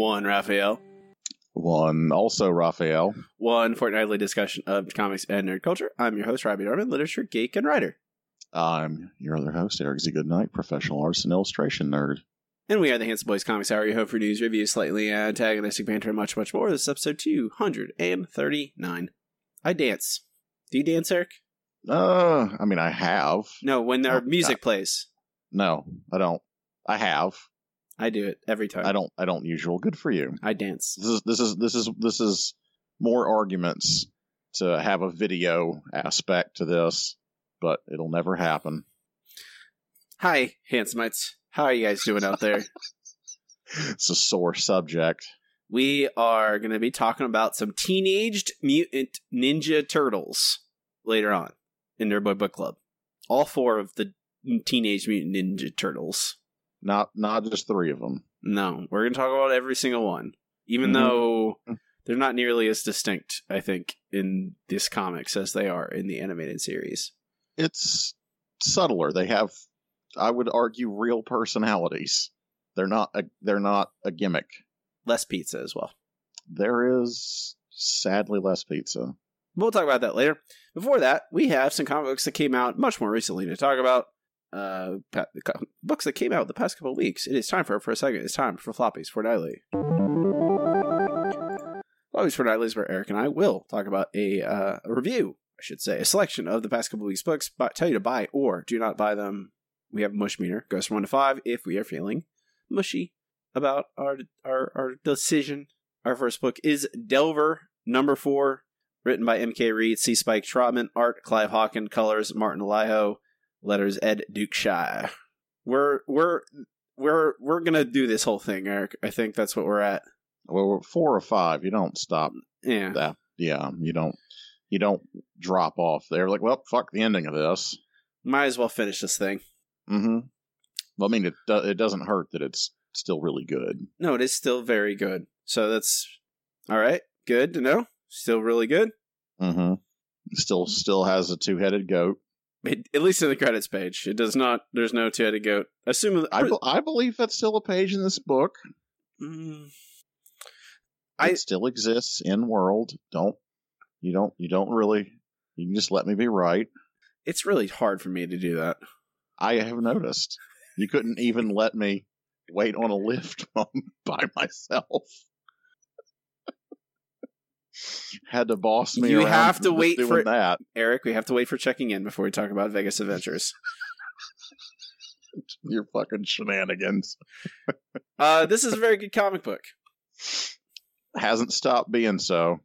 One, Raphael. One also Raphael. One fortnightly discussion of comics and nerd culture. I'm your host, Robbie Norman, literature geek and writer. I'm your other host, Eric Z. Goodnight, professional artist and illustration nerd. And we are the Handsome Boys Comics Hour, your home for news, reviews, slightly antagonistic banter, and much, much more. This is episode 239. I dance. Do you dance, Eric? Uh, I mean, I have. No, when our No, music plays. No, I don't. I have. I do it every time. I don't. I don't usual. Good for you. I dance. This is this is this is this is more arguments to have a video aspect to this, but it'll never happen. Hi, Handsomites. How are you guys doing out there? It's a sore subject. we are going to be talking about some teenaged mutant ninja turtles later on in Nerd Boy Book Club. All four of the teenage mutant ninja turtles. Not not just three of them. No, we're going to talk about every single one, even Mhm. though they're not nearly as distinct, I think, in this comics as they are in the animated series. It's subtler. They have, I would argue, real personalities. They're not. A, they're not a gimmick. Less pizza as well. There is sadly less pizza. We'll talk about that later. Before that, we have some comic books that came out much more recently to talk about. Uh, books that came out the past couple weeks. It is time for for a second. It's time for floppies fortnightly. Floppies fortnightly is where Eric and I will talk about a, uh, a review. I should say a selection of the past couple weeks' books. But tell you to buy or do not buy them. We have a mush meter goes from one to five if we are feeling mushy about our our our decision. Our first book is Delver number four written by M.K. Reed, C. Spike Trotman, art Clive Hawken, colors Martin Alijo, letters Ed Dukeshire. We're we're we're we're gonna do this whole thing, Eric. I think that's what we're at. Well, we're four or five. You don't stop Yeah, that. Yeah, you don't. You don't drop off there. Like, well, fuck the ending of this. might as well finish this thing. Mm-hmm. Well, I mean, it do, it doesn't hurt that it's still really good. No, it is still very good. So that's all right. Good to know. Still really good. Mm-hmm. Still, still has a two headed goat. It, at least in the credits page, it does not. There's no two-headed goat. Assuming I, be- I believe that's still a page in this book. Mm, It I- still exists in world. Don't you don't you don't really. You can just let me be right. it's really hard for me to do that. I have noticed. You couldn't even let me wait on a lift by myself. Had to boss me. You have to wait for- that. Eric, we have to wait for checking in before we talk about Vegas Adventures. Your fucking shenanigans Uh, this is a very good comic book. hasn't stopped being so.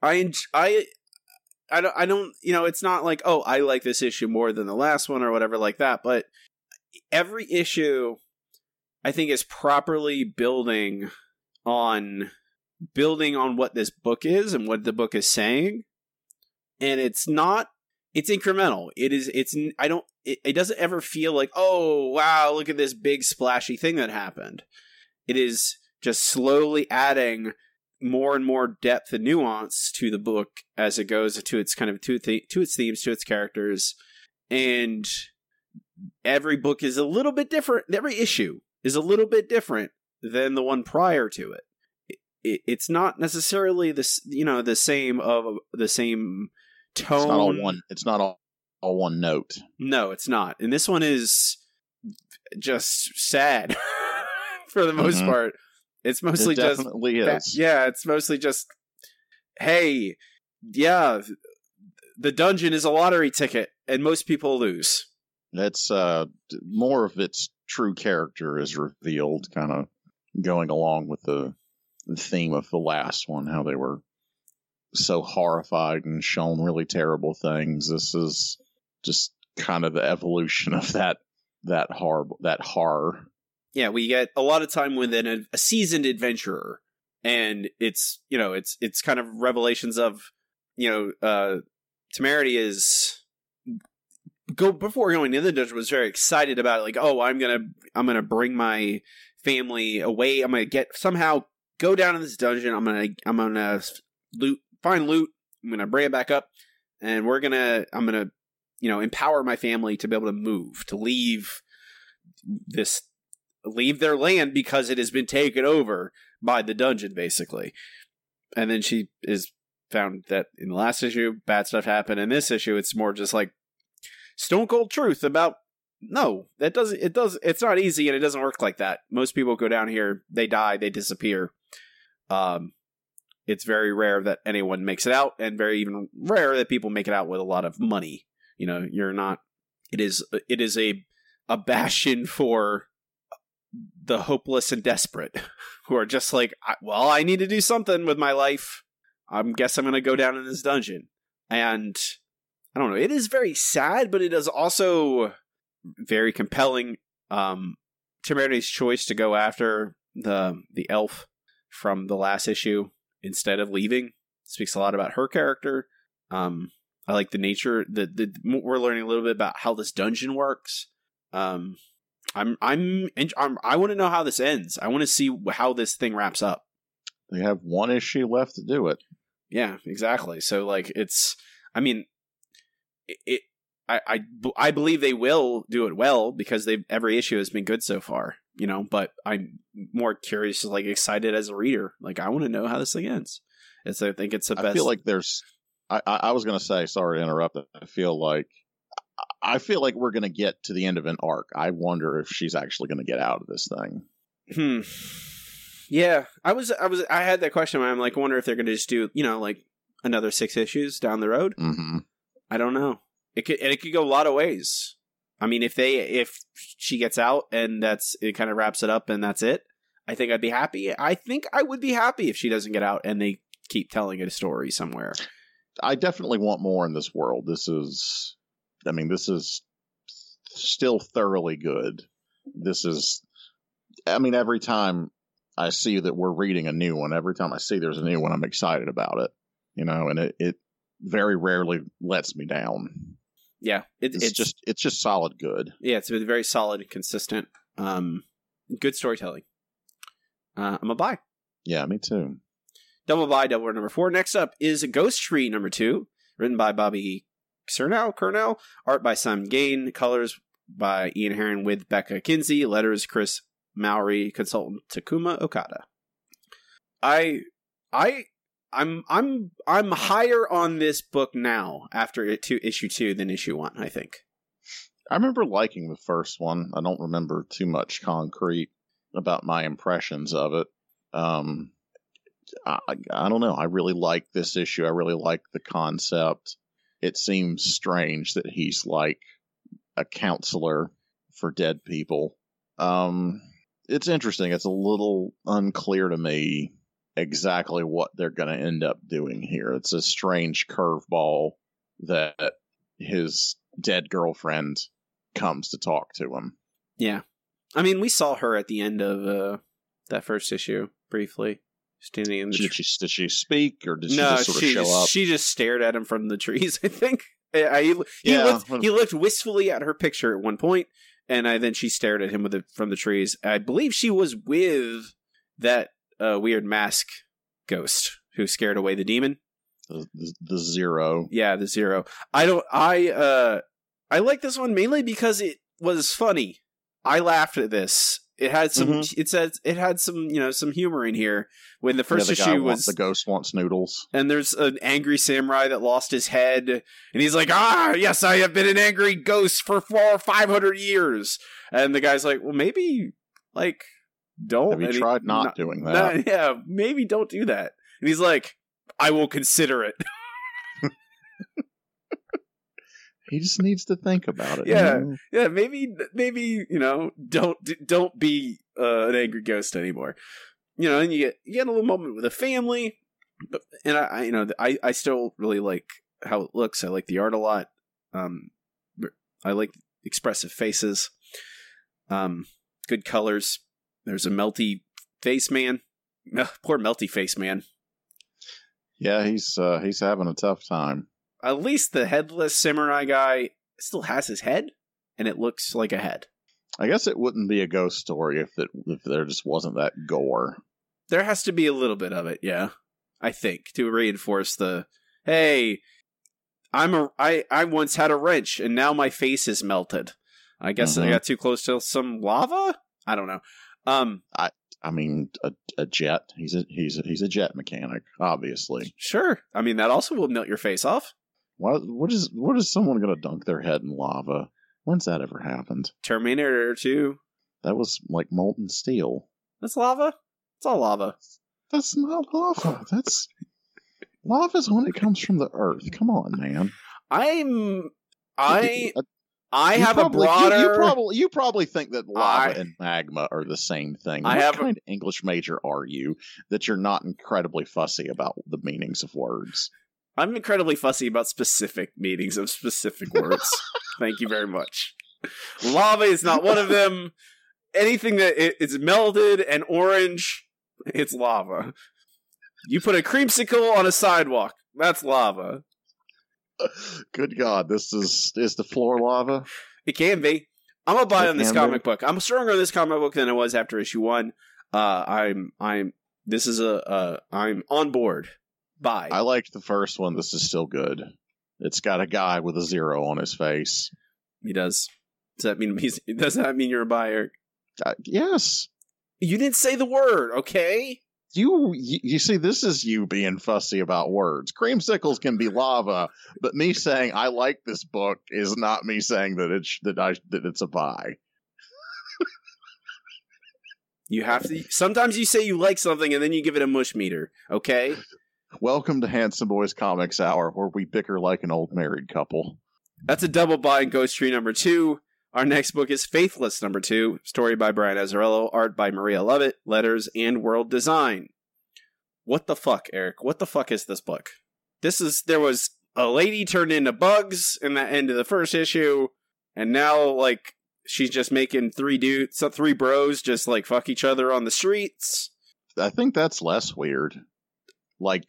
I I I don't I don't you know it's not like oh I like this issue more than the last one or whatever like that, but every issue I think is properly building on building on what this book is and what the book is saying, and it's not it's incremental. It is it is it's i don't it, it doesn't ever feel like oh wow look at this big splashy thing that happened. It is just slowly adding more and more depth and nuance to the book as it goes to its kind of to, th- to its themes to its characters and every book is a little bit different every issue is a little bit different than the one prior to it, it, it it's not necessarily this you know the same of the same tone It's not all one. It's not all, all one note. no it's not and this one is just sad for the most Mhm. part it's mostly it just definitely Fa- is. Yeah, it's mostly just, hey, yeah, the dungeon is a lottery ticket, and most people lose. That's uh more of its true character is revealed, kind of going along with the, the theme of the last one, how they were so horrified and shown really terrible things. This is just kind of the evolution of that that horrible that horror. Yeah, we get a lot of time with an, a seasoned adventurer, and it's you know it's it's kind of revelations of you know uh Temerity is go before going into the dungeon was very excited about it, like oh I'm gonna I'm gonna bring my family away. I'm gonna get somehow go down in this dungeon. I'm gonna I'm gonna loot find loot. I'm gonna bring it back up and we're gonna I'm gonna you know empower my family to be able to move to leave this leave their land because it has been taken over by the dungeon basically. And then she is found that in the last issue bad stuff happened. In this issue it's more just like stone cold truth about no that doesn't it does it's not easy and it doesn't work like that. Most people go down here they die they disappear um it's very rare that anyone makes it out and very even rare that people make it out with a lot of money. You know you're not it is it is a a bastion for the hopeless and desperate who are just like well i need to do something with my life. I guess i'm going to go down in this dungeon. And i don't know it is very sad but it is also very compelling. Um Temerity's choice to go after the the elf from the last issue instead of leaving speaks a lot about her character um I like the nature. that the we're learning a little bit about how this dungeon works. Um, I'm I'm, I'm I want to know how this ends. I want to see how this thing wraps up. They have one issue left to do it. Yeah, exactly. So like it's. I mean, it. I, I I believe they will do it well because they every issue has been good so far, you know. But I'm more curious, like excited as a reader. Like I want to know how this thing ends. It's I think it's the best. I feel like there's I, I was going to say, sorry to interrupt. I feel like I feel like we're going to get to the end of an arc. I wonder if she's actually going to get out of this thing. Hmm. Yeah, I was, I was, I had that question. I'm like, wonder if they're going to just do, you know, like another six issues down the road. Mm-hmm. I don't know. It could, and it could go a lot of ways. I mean, if they, if she gets out and that's it, kind of wraps it up and that's it. I think I'd be happy. I think I would be happy if she doesn't get out and they keep telling a story somewhere. I definitely want more in this world. This is, I mean, this is still thoroughly good. This is, I mean, every time I see that we're reading a new one, every time I see there's a new one, I'm excited about it, you know, and it, it very rarely lets me down. Yeah. It, it's, it's, just, it's just solid good. Yeah. It's been very solid and consistent. Um, good storytelling. Uh, I'm a buy. Yeah, me too. Double buy, double number four. Next up is Ghost Tree number two, written by Bobby Curnow, Curnow, art by Simon Gane, colors by Ian Herring with Becca Kinsey, letters Chris Mowry, consultant Takuma Okada. I I I'm I'm I'm higher on this book now after it to issue two than issue one, I think. I remember liking the first one. I don't remember too much concrete about my impressions of it. Um, I, I don't know. I really like this issue. I really like the concept. It seems strange that he's like a counselor for dead people. Um, it's interesting. It's a little unclear to me exactly what they're going to end up doing here. It's a strange curveball that his dead girlfriend comes to talk to him. Yeah. I mean, we saw her at the end of uh, that first issue briefly standing in the did, she, did she speak or did she no, just sort she, of show up? She just stared at him from the trees. I think. I, he, yeah, looked, he looked wistfully at her picture at one point, and I then she stared at him with it from the trees. I believe she was with that uh, weird mask ghost who scared away the demon. The, the, the zero. Yeah, the zero. I don't. I uh, I like this one mainly because it was funny. I laughed at this it had some. Mm-hmm. It says it had some. You know, some humor in here. When the first yeah, the issue was the ghost wants noodles, and there's an angry samurai that lost his head, and he's like, "Ah, yes, I have been an angry ghost for four five hundred years." And the guy's like, "Well, maybe like don't." Have you tried he, not, not, doing that? Not, yeah, maybe don't do that. And he's like, "I will consider it." He just needs to think about it. Yeah, you know? yeah. Maybe, maybe you know, don't don't be uh, an angry ghost anymore. You know, and you get you get a little moment with a family, but and I, I you know, I I still really like how it looks. I like the art a lot. Um, I like expressive faces. Um, good colors. There's a melty face man. Poor melty face man. Yeah, he's uh, he's having a tough time. At least the headless samurai guy still has his head, and it looks like a head. I guess it wouldn't be a ghost story if it if there just wasn't that gore. There has to be a little bit of it, yeah. I think to reinforce the hey, I'm a I I once had a wrench and now my face is melted. I guess I Mhm. got too close to some lava. I don't know. Um, I I mean, a, a jet. He's a he's a, he's a jet mechanic, obviously. sure. I mean that also will melt your face off. What what is what is someone going to dunk their head in lava? When's that ever happened? Terminator Two. That was like molten steel. That's lava. It's all lava. That's not lava. That's lava's when it comes from the earth. Come on, man. I'm. I I you have probably- a broader. You, you probably you probably think that lava I- and magma are the same thing. I what have- kind of English major are you that you're not incredibly fussy about the meanings of words? I'm incredibly fussy about specific meanings of specific words. Thank you very much. Lava is not one of them. Anything that i- is melted and orange, it's lava. You put a creamsicle on a sidewalk, that's lava. Good God, this is is the floor lava. It can be. I'm gonna buy It on this can be. comic book. I'm stronger on this comic book than I was after issue one. Uh, I'm I'm. This is a. Uh, I'm on board. Buy. I liked the first one. This is still good. It's got a guy with a zero on his face. he does. Does that mean he's? Does that mean you're a buyer? Uh, yes, You didn't say the word, okay? You, you you see, this is you being fussy about words. Creamsicles can be lava, but me saying I like this book is not me saying that it's that I that it's a buy. You have to. Sometimes you say you like something and then you give it a mush meter, okay? Welcome to Handsome Boys Comics Hour, where we bicker like an old married couple. That's a double buy in Ghost Tree number two. Our next book is Faithless number two, story by Brian Azzarello, art by Maria Llovet, letters and world design. What the fuck, Eric? What the fuck is this book? This is there was a lady turned into bugs in the end of the first issue, and now like she's just making three dudes, three bros just like fuck each other on the streets. I think that's less weird. Like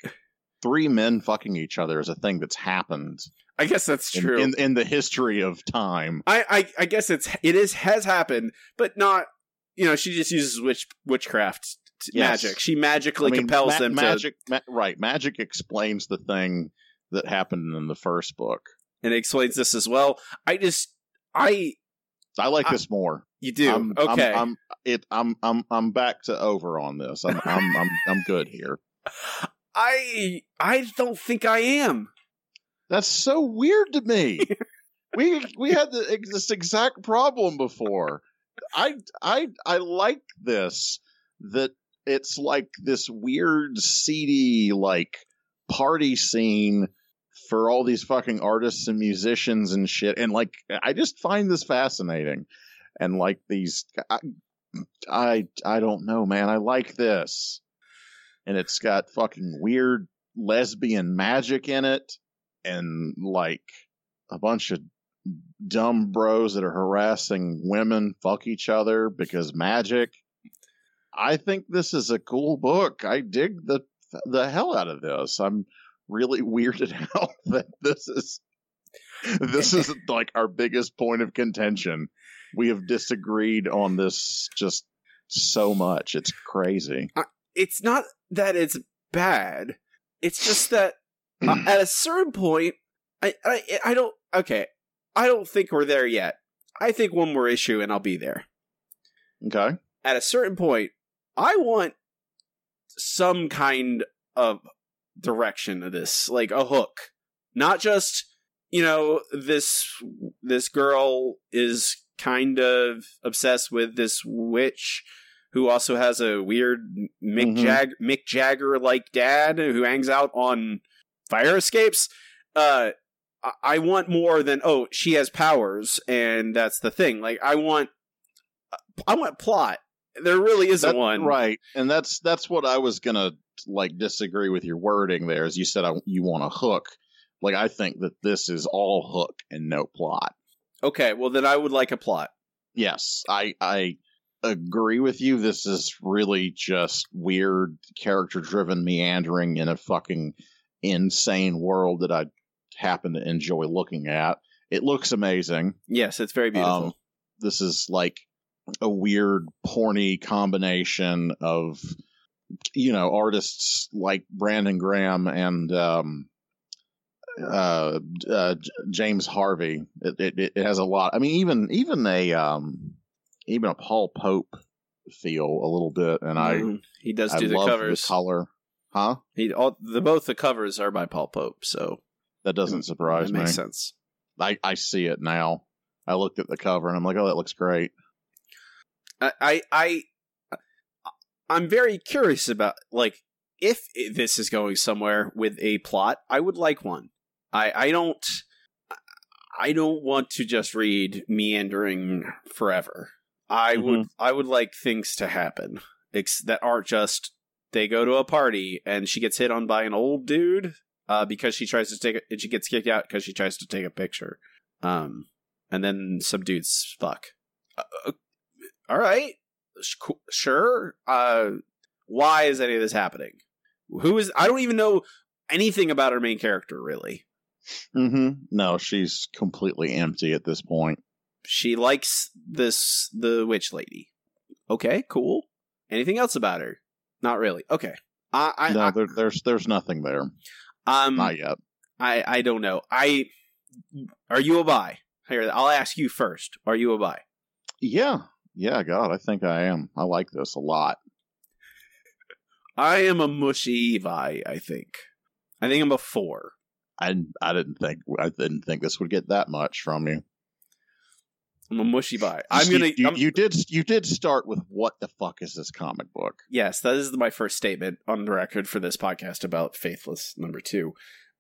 three men fucking each other is a thing that's happened I guess that's true. in in the history of time. I, I I guess it's it is has happened, but not. You know, she just uses witch witchcraft Yes. magic. She magically I mean, compels ma- them to. magic, ma- right? Magic explains the thing that happened in the first book. and it explains this as well. I just I I like I- this more. you do I'm, I'm- okay. I'm, it. I'm I'm I'm back to over on this. I'm I'm I'm, I'm good here. I I don't think I am. That's so weird to me. we we had the, this exact problem before. I I I like this that it's like this weird seedy like party scene for all these fucking artists and musicians and shit. And like I just find this fascinating. And like these I I, I don't know man. I like this. And it's got fucking weird lesbian magic in it and like a bunch of dumb bros that are harassing women fuck each other because magic. I think this is a cool book. I dig the the hell out of this. I'm really weirded out that this is this is like our biggest point of contention. We have disagreed on this just so much. It's crazy. It's not that it's bad. It's just that uh, at a certain point, I, I I don't okay. I don't think we're there yet. I think one more issue and I'll be there. Okay. At a certain point, I want some kind of direction to this, like a hook, not just you know this this girl is kind of obsessed with this witch who also has a weird Mick Mhm. Jag Mick Jagger like dad who hangs out on fire escapes. Uh, I- want more than oh she has powers and that's the thing. Like I want, I want plot. There really isn't That- one. right and that's that's what i was gonna like disagree with your wording there as you said I, you want a hook like i think that this is all hook and no plot Okay, well then I would like a plot. yes i i agree with you. This is really just weird, character driven meandering in a fucking insane world that I happen to enjoy looking at. It looks amazing. Yes, it's very beautiful. Um, this is like a weird, porny combination of, you know, artists like Brandon Graham and um, uh, uh, J- James Harvey. It, it it has a lot. I mean, even even a um, even a Paul Pope feel a little bit, and I Mhm. he does I do the love covers. the color. Huh? He all the both the covers are by Paul Pope, so That doesn't surprise that me. makes sense. I I see it now. I looked at the cover and I'm like, oh, that looks great. I, I, I, I'm very curious about like if this is going somewhere with a plot. I would like one. I, I don't, I don't want to just read meandering forever. I would, mm-hmm. I would like things to happen ex- that aren't just they go to a party and she gets hit on by an old dude uh, because she tries to take it and she gets kicked out because she tries to take a picture. Um, and then some dudes fuck. Uh, all right, Sh- sure. Uh, why is any of this happening? Who is? I don't even know anything about our main character really. Mm-hmm. No, she's completely empty at this point. She likes this the witch lady. Okay, cool. Anything else about her? Not really. Okay. I, I, no, there, there's there's nothing there. um, Not yet. I, I don't know. I are you a buy? Here, I'll ask you first. Are you a buy? Yeah, yeah. God, I think I am. I like this a lot. I am a mushy buy. I think. I think I'm a four. I I didn't think I didn't think this would get that much from you. I'm a mushy buy. I'm You- gonna. You, I'm- you did you did start with what the fuck is this comic book? yes, that is my first statement on the record for this podcast about Faithless number two.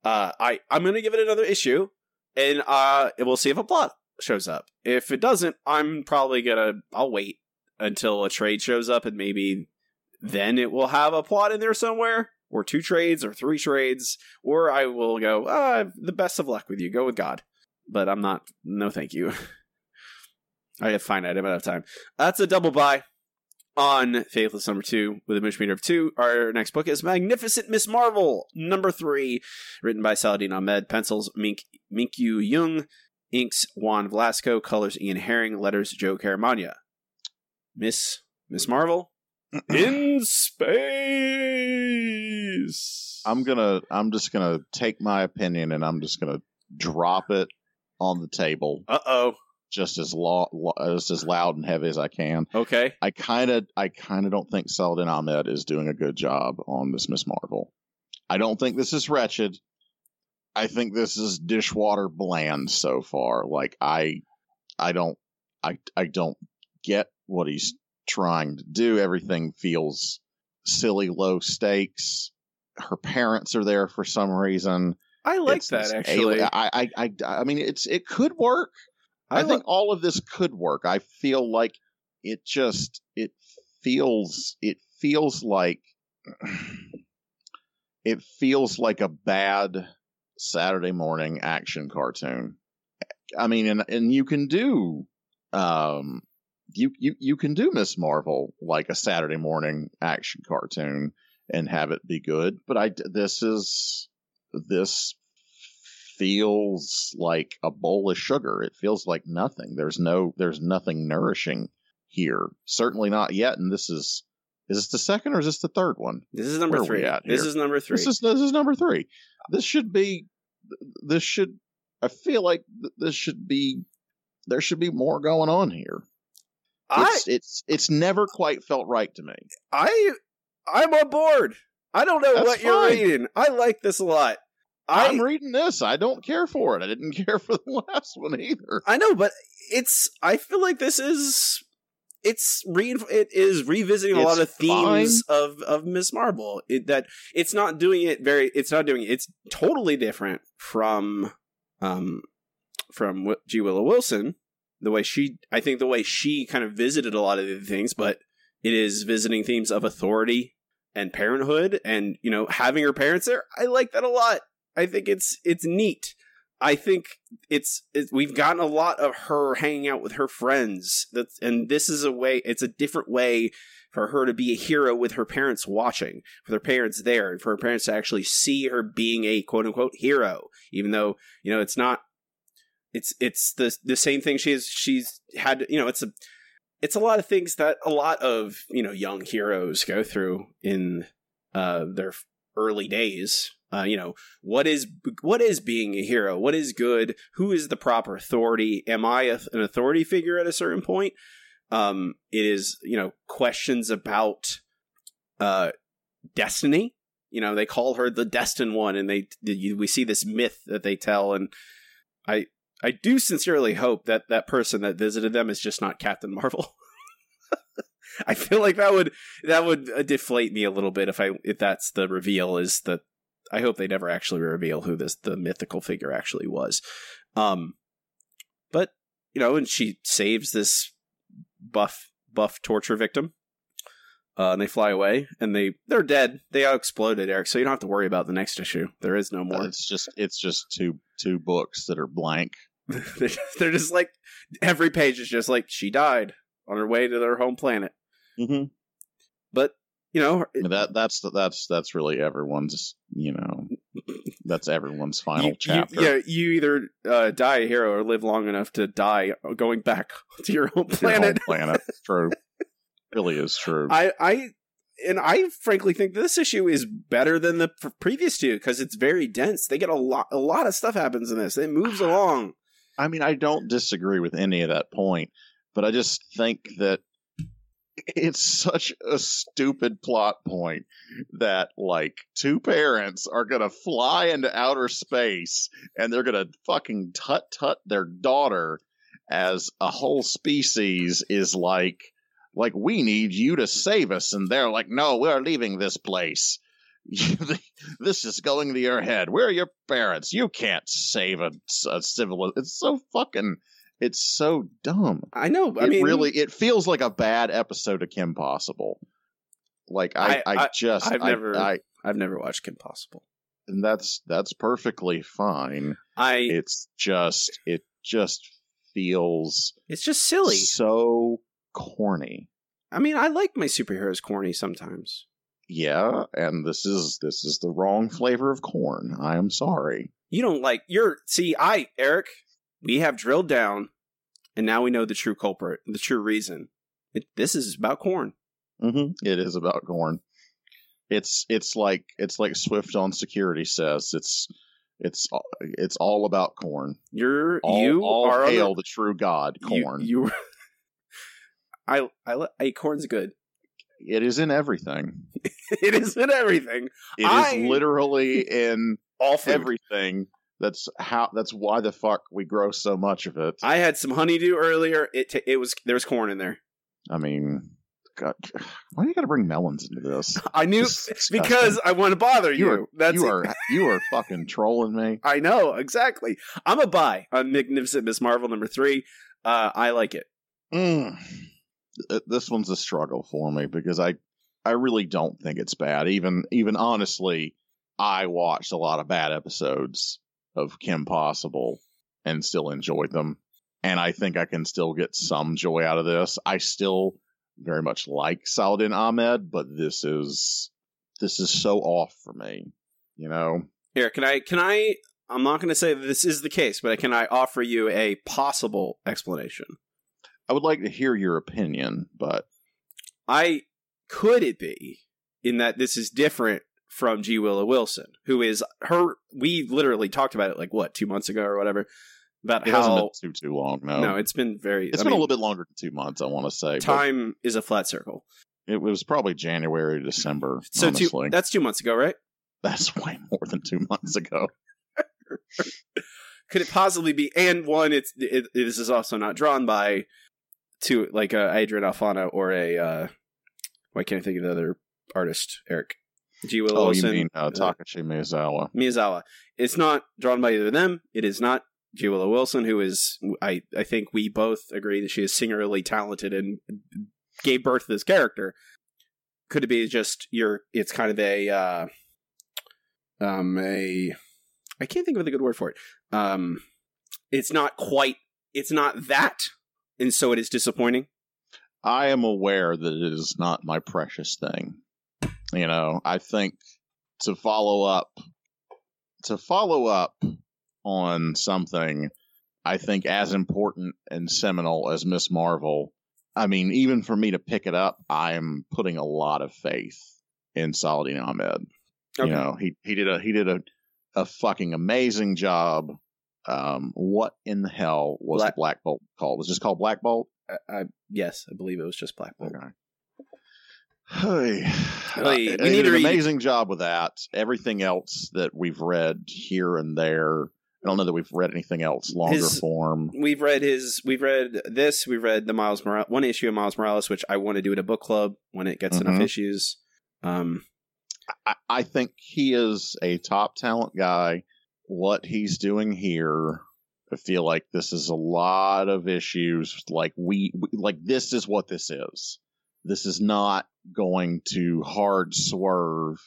Uh, I I'm gonna give it another issue, and uh, we'll see if a plot shows up. If it doesn't, I'm probably gonna I'll wait until a trade shows up, and maybe then it will have a plot in there somewhere, or two trades, or three trades, or I will go. Ah, the best of luck with you. Go with God. But I'm not. No, thank you. I have finite amount of time. That's a double buy on Faithless number two with a mission meter of two. Our next book is Magnificent Miss Marvel number three, written by Saladin Ahmed, pencils Mink Minkyu Jung, inks Juan Velasco, colors Ian Herring, letters Joe Caramagna. Miss Miss Marvel in space. I'm gonna I'm just gonna take my opinion and I'm just gonna drop it on the table Uh oh. Just as law just as loud and heavy as I can. Okay. I kind of I kind of don't think Saladin Ahmed is doing a good job on this Miss Marvel. I don't think this is wretched. I think this is dishwater bland so far. Like I I don't I I don't get what he's trying to do. Everything feels silly low stakes. Her parents are there for some reason. I like It's that actually. alien- I, I I I mean it's it could work. I, I think all of this could work. I feel like it just it feels it feels like it feels like a bad Saturday morning action cartoon. I mean, and and you can do um you you you can do Miss Marvel like a Saturday morning action cartoon and have it be good, but I this is this feels like a bowl of sugar. It feels like nothing. There's no there's nothing nourishing here. Certainly not yet. And this is is this the second or is this the third one? this is number where three. This is number three. This is this is number three. This should be this should I feel like this should be there should be more going on here. I It's it's it's never quite felt right to me. I I'm on board. I don't know That's what you're reading. I like this a lot. I I'm reading this. I don't care for it. I didn't care for the last one either. I know, but it's. I feel like this is. It's re. It is revisiting a It's lot of themes of of Miss Marvel. It, that it's not doing it very. It's not doing. It, it's totally different from, um, from G Willow Wilson. The way she, I think, the way she kind of visited a lot of the things, but it is visiting themes of authority and parenthood, and you know, having her parents there. I like that a lot. I think it's it's neat. I think it's, it, we've gotten a lot of her hanging out with her friends. And this is a way. It's a different way for her to be a hero with her parents watching, with her parents there, and for her parents to actually see her being a quote unquote hero, even though you know it's not. It's it's the the same thing she's she's had. You know, it's a it's a lot of things that a lot of you know young heroes go through in uh, their early days. Uh, you know what is what is being a hero? What is good? Who is the proper authority? Am I a, an authority figure at a certain point? Um, it is you know questions about uh, destiny. You know they call her the destined one, and they we see this myth that they tell, and I I do sincerely hope that that person that visited them is just not Captain Marvel. I feel like that would that would uh, deflate me a little bit if I if that's the reveal is that I hope they never actually reveal who this the mythical figure actually was. Um but you know and she saves this buff buff torture victim. Uh, and they fly away and they they're dead. They all exploded, Eric, so you don't have to worry about the next issue. There is no more. It's just it's just two two books that are blank. they're, just, they're just like every page is just like she died on her way to their home planet. Mm-hmm. But you know that that's that's that's really everyone's you know that's everyone's final you, chapter. You, yeah, you either uh, die a hero or live long enough to die going back to your home planet. Your home planet, true. really is true. I I and I frankly think this issue is better than the previous two because it's very dense. They get a lot a lot of stuff happens in this. It moves along. I mean, I don't disagree with any of that point, but I just think that it's such a stupid plot point that like two parents are gonna fly into outer space and they're gonna fucking tut tut their daughter as a whole species is like like we need you to save us. And they're like no we're leaving this place. This is going to your head. Where are your parents. You can't save a, a civil it's so fucking it's so dumb. I know. I it mean, really, it feels like a bad episode of Kim Possible. Like I, I, I, I just, I've I, never, I, I've never watched Kim Possible, and that's that's perfectly fine. I, it's just, it just feels, it's just silly, so corny. I mean, I like my superheroes corny sometimes. Yeah, and this is this is the wrong flavor of corn. I am sorry. You don't like you're see, I Eric, we have drilled down and now we know the true culprit, the true reason. It, this is about corn. Mm-hmm. It is about corn. It's it's like it's like SwiftOnSecurity says. It's it's it's all about corn. You're all, you all are hail the, the, true God, corn. You, you I I I corn's good. It is in everything. it is in everything. It I, is literally in all food. everything. That's how. That's why the fuck we grow so much of it. I had some honeydew earlier. It t- it was there was corn in there. I mean, God, why do you got to bring melons into this? I knew because I want to bother you. you are, That's you are you are fucking trolling me. I know exactly. I'm a buy on Magnificent Miss Marvel number three. Uh, I like it. Mm. This one's a struggle for me because I I really don't think it's bad. Even even honestly, I watched a lot of bad episodes of Kim Possible and still enjoyed them. And I think I can still get some joy out of this. I still very much like Saladin Ahmed, but this is this is so off for me. You know? Here, can I can I I'm not gonna say that this is the case, but can I offer you a possible explanation? I would like to hear your opinion, but I could it be in that this is different from G Willow Wilson, who is her. We literally talked about it like what two months ago or whatever about it how hasn't been too too long. No, no, it's been very. It's I been mean, a little bit longer than two months. I want to say time is a flat circle. It was probably January, December. So honestly. two, that's two months ago, right? That's way more than two months ago. Could it possibly be? And one, it's it, this is also not drawn by two like uh, Adrian Alphona or a. Uh, why can't I think of the other artist? Eric. G. Willow oh, Wilson. you mean uh, Takashi Miyazawa? Miyazawa. It's not drawn by either of them. It is not G. Willow Wilson, who is I I think we both agree that she is singularly talented and gave birth to this character. Could it be just your? It's kind of a uh, um a I can't think of a good word for it. Um, it's not quite. It's not that, and so it is disappointing. I am aware that it is not my precious thing. You know, I think to follow up to follow up on something I think as important and seminal as Miss Marvel. I mean, even for me to pick it up, I'm putting a lot of faith in Saladin Ahmed. Okay. You know, he he did a he did a a fucking amazing job. Um, what in the hell was Black- the Black Bolt called? Was just called Black Bolt? I, I yes, I believe it was just Black Bolt. Okay. Hey, Hey, we he need did an read- amazing job with that. Everything else that we've read here and there, I don't know that we've read anything else longer His- form. We've read his. We've read this. We've read the Miles Morales one issue of Miles Morales, which I want to do at a book club when it gets enough Mhm. issues. Um, I, I think he is a top talent guy. What he's doing here, I feel like this is a lot of issues. Like we, like this is what this is. This is not going to hard swerve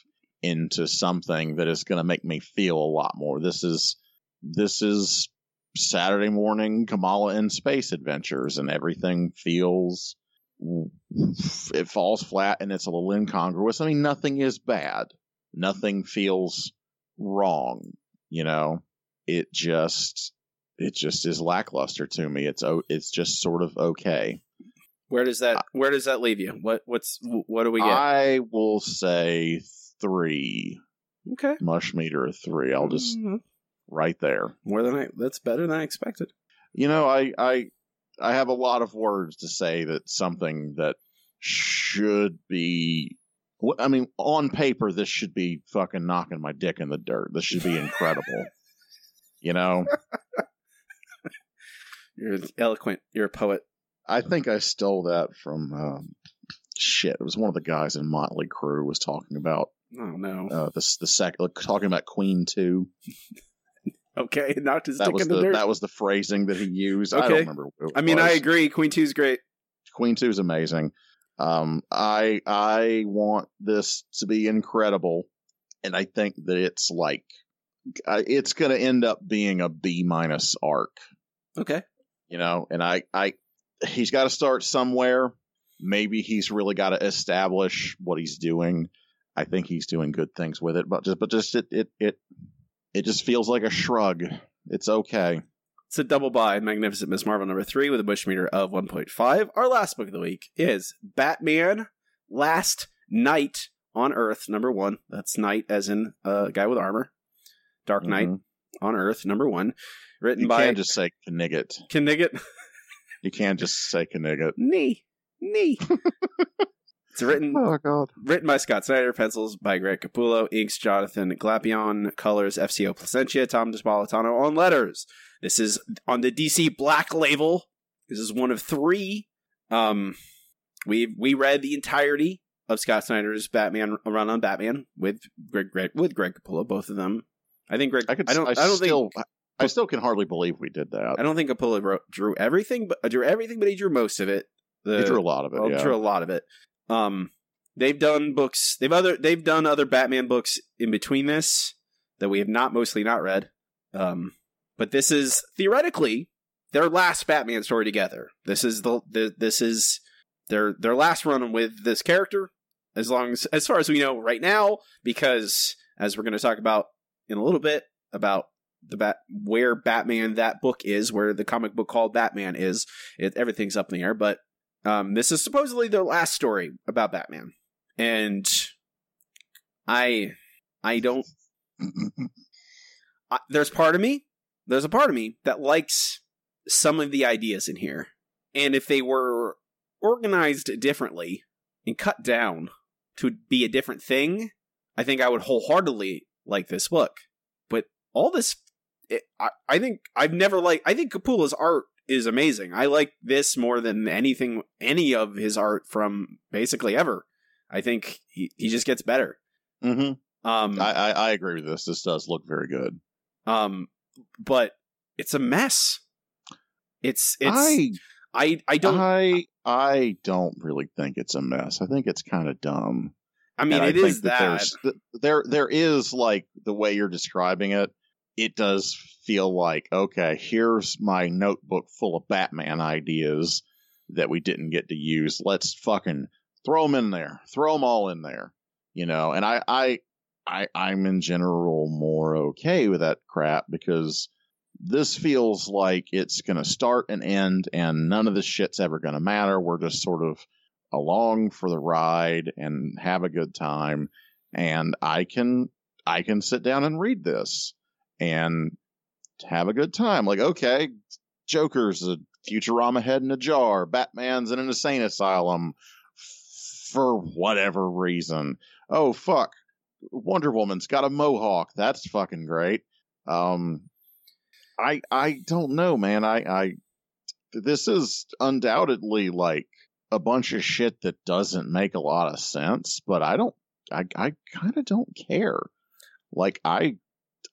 into something that is going to make me feel a lot more. This is, this is Saturday morning Kamala in space adventures, and everything feels it falls flat and it's a little incongruous. I mean, nothing is bad. Nothing feels wrong. You know, it just it just is lackluster to me. It's it's just sort of okay. Where does that Where does that leave you? What What's What do we get? I will say three okay, mush meter of three. I'll just Mhm. right there. more than I. That's better than I expected. You know, I I I have a lot of words to say that something that should be. I mean, on paper, this should be fucking knocking my dick in the dirt. This should be incredible. you know, You're eloquent. You're a poet. I think I stole that from um, shit. It was one of the guys in Motley Crue was talking about Oh no. uh, the the sec talking about Queen Two. okay, not to That stick was in the, the dirt. that was the phrasing that he used. I Okay. don't remember. what it I mean, I agree. Queen two is great. Queen Two is amazing. Um, I I want this to be incredible, and I think that it's like it's going to end up being a B minus arc, Okay. you know. And I I he's got to start somewhere. Maybe he's really got to establish what he's doing. I think he's doing good things with it, but just but just it it it it just feels like a shrug. It's okay. It's a double buy, Magnificent Miss Marvel number three with a mush meter of 1.5. Our last book of the week is Batman Last Night on Earth, number one. That's night as in a guy with armor. Dark Knight Mhm. on Earth, number one. Written You by can't just say Knigget. Knigget. You can't just say Knigget. Knee. Knee. it's written Oh God. Written by Scott Snyder, pencils by Greg Capullo, inks Jonathan Glapion, colors FCO Plascencia, Tom DeSpolitano on letters. This is on the DC Black label. This is one of three. Um, we we read the entirety of Scott Snyder's Batman run on Batman with Greg, Greg with Greg Capullo, both of them. I think Greg. I could. I don't. I, I, don't still. think. I still can hardly believe we did that. I don't think Capullo wrote, drew everything, but uh, drew everything, but he drew most of it. The, He drew a lot of it. well, yeah. drew a lot of it. Um, they've done books. They've other. They've done other Batman books in between this that we have not mostly not read. Um, but this is theoretically their last Batman story together. This is the, the this is their their last run with this character, as long as as far as we know right now. Because as we're going to talk about in a little bit about the bat where Batman that book is, where the comic book called Batman is, it, everything's up in the air. But um, this is supposedly their last story about Batman, and I I don't. I, there's part of me, there's a part of me that likes some of the ideas in here, and if they were organized differently and cut down to be a different thing, I think I would wholeheartedly like this book. But all this, it, I, I think I've never liked. I think Capullo's art is amazing. I like this more than anything, any of his art from basically ever. I think he, he just gets better. hmm Um, I, I I agree with this. This does look very good. um, but it's a mess. It's it's I I I don't. I I don't really think it's a mess. I think it's kind of dumb. I mean, And it think is that. there's- there there is like the way you're describing it it does feel like okay, here's my notebook full of Batman ideas that we didn't get to use. Let's fucking throw them in there. Throw them all in there. You know, and I I I I'm in general more okay with that crap because this feels like it's going to start and end and none of this shit's ever going to matter. We're just sort of along for the ride and have a good time and I can I can sit down and read this and have a good time. Like, okay, Joker's a Futurama head in a jar. Batman's in an insane asylum for whatever reason. Oh fuck, Wonder Woman's got a mohawk. That's fucking great. Um, I I don't know, man. I I this is undoubtedly like a bunch of shit that doesn't make a lot of sense, but I don't I I kind of don't care. Like I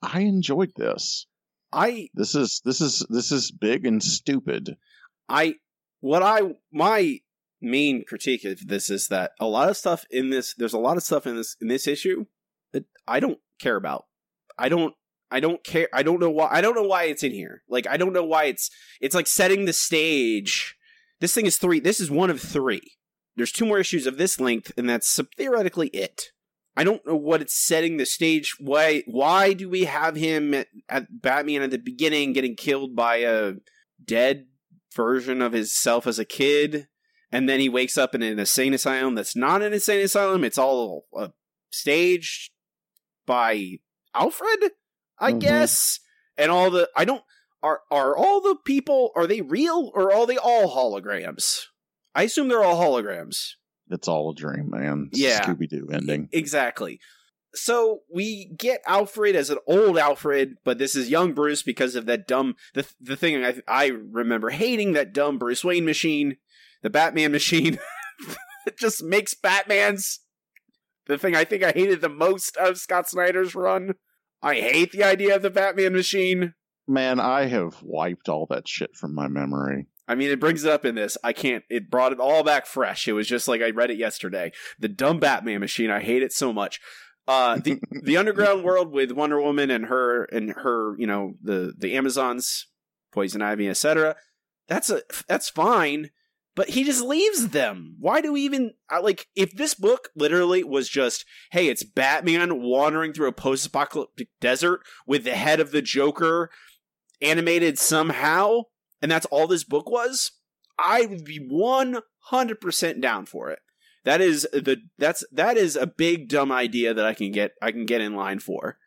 I enjoyed this. I This is this is this is big and stupid. I what I my main critique of this is that a lot of stuff in this there's a lot of stuff in this in this issue that I don't care about. I don't I don't care I don't know why I don't know why it's in here. Like I don't know why it's it's like setting the stage. This thing is 3 this is one of 3. There's two more issues of this length and that's theoretically it. I don't know what it's setting the stage. Why why do we have him at, at Batman at the beginning getting killed by a dead version of himself as a kid, and then he wakes up in an insane asylum that's not an insane asylum. It's all uh, staged by Alfred, I Mhm. guess. And all the I don't are are all the people are they real or are they all holograms? I assume they're all holograms. It's all a dream, man. It's Yeah. Scooby Doo ending. Exactly. So we get Alfred as an old Alfred, but this is young Bruce because of that dumb the the thing I I remember hating that dumb Bruce Wayne machine, the Batman machine. it just makes Batman's the thing I think I hated the most of Scott Snyder's run. I hate the idea of the Batman machine. Man, I have wiped all that shit from my memory. I mean, it brings it up in this. I can't. It brought it all back fresh. It was just like I read it yesterday. The dumb Batman machine. I hate it so much. Uh, the the underground world with Wonder Woman and her and her, you know, the the Amazons, Poison Ivy, etc. That's a that's fine, but he just leaves them. Why do we even I, like? If this book literally was just, hey, it's Batman wandering through a post apocalyptic desert with the head of the Joker animated somehow, and that's all this book was, I would be one hundred percent down for it. That is the that's that is a big dumb idea that I can get I can get in line for.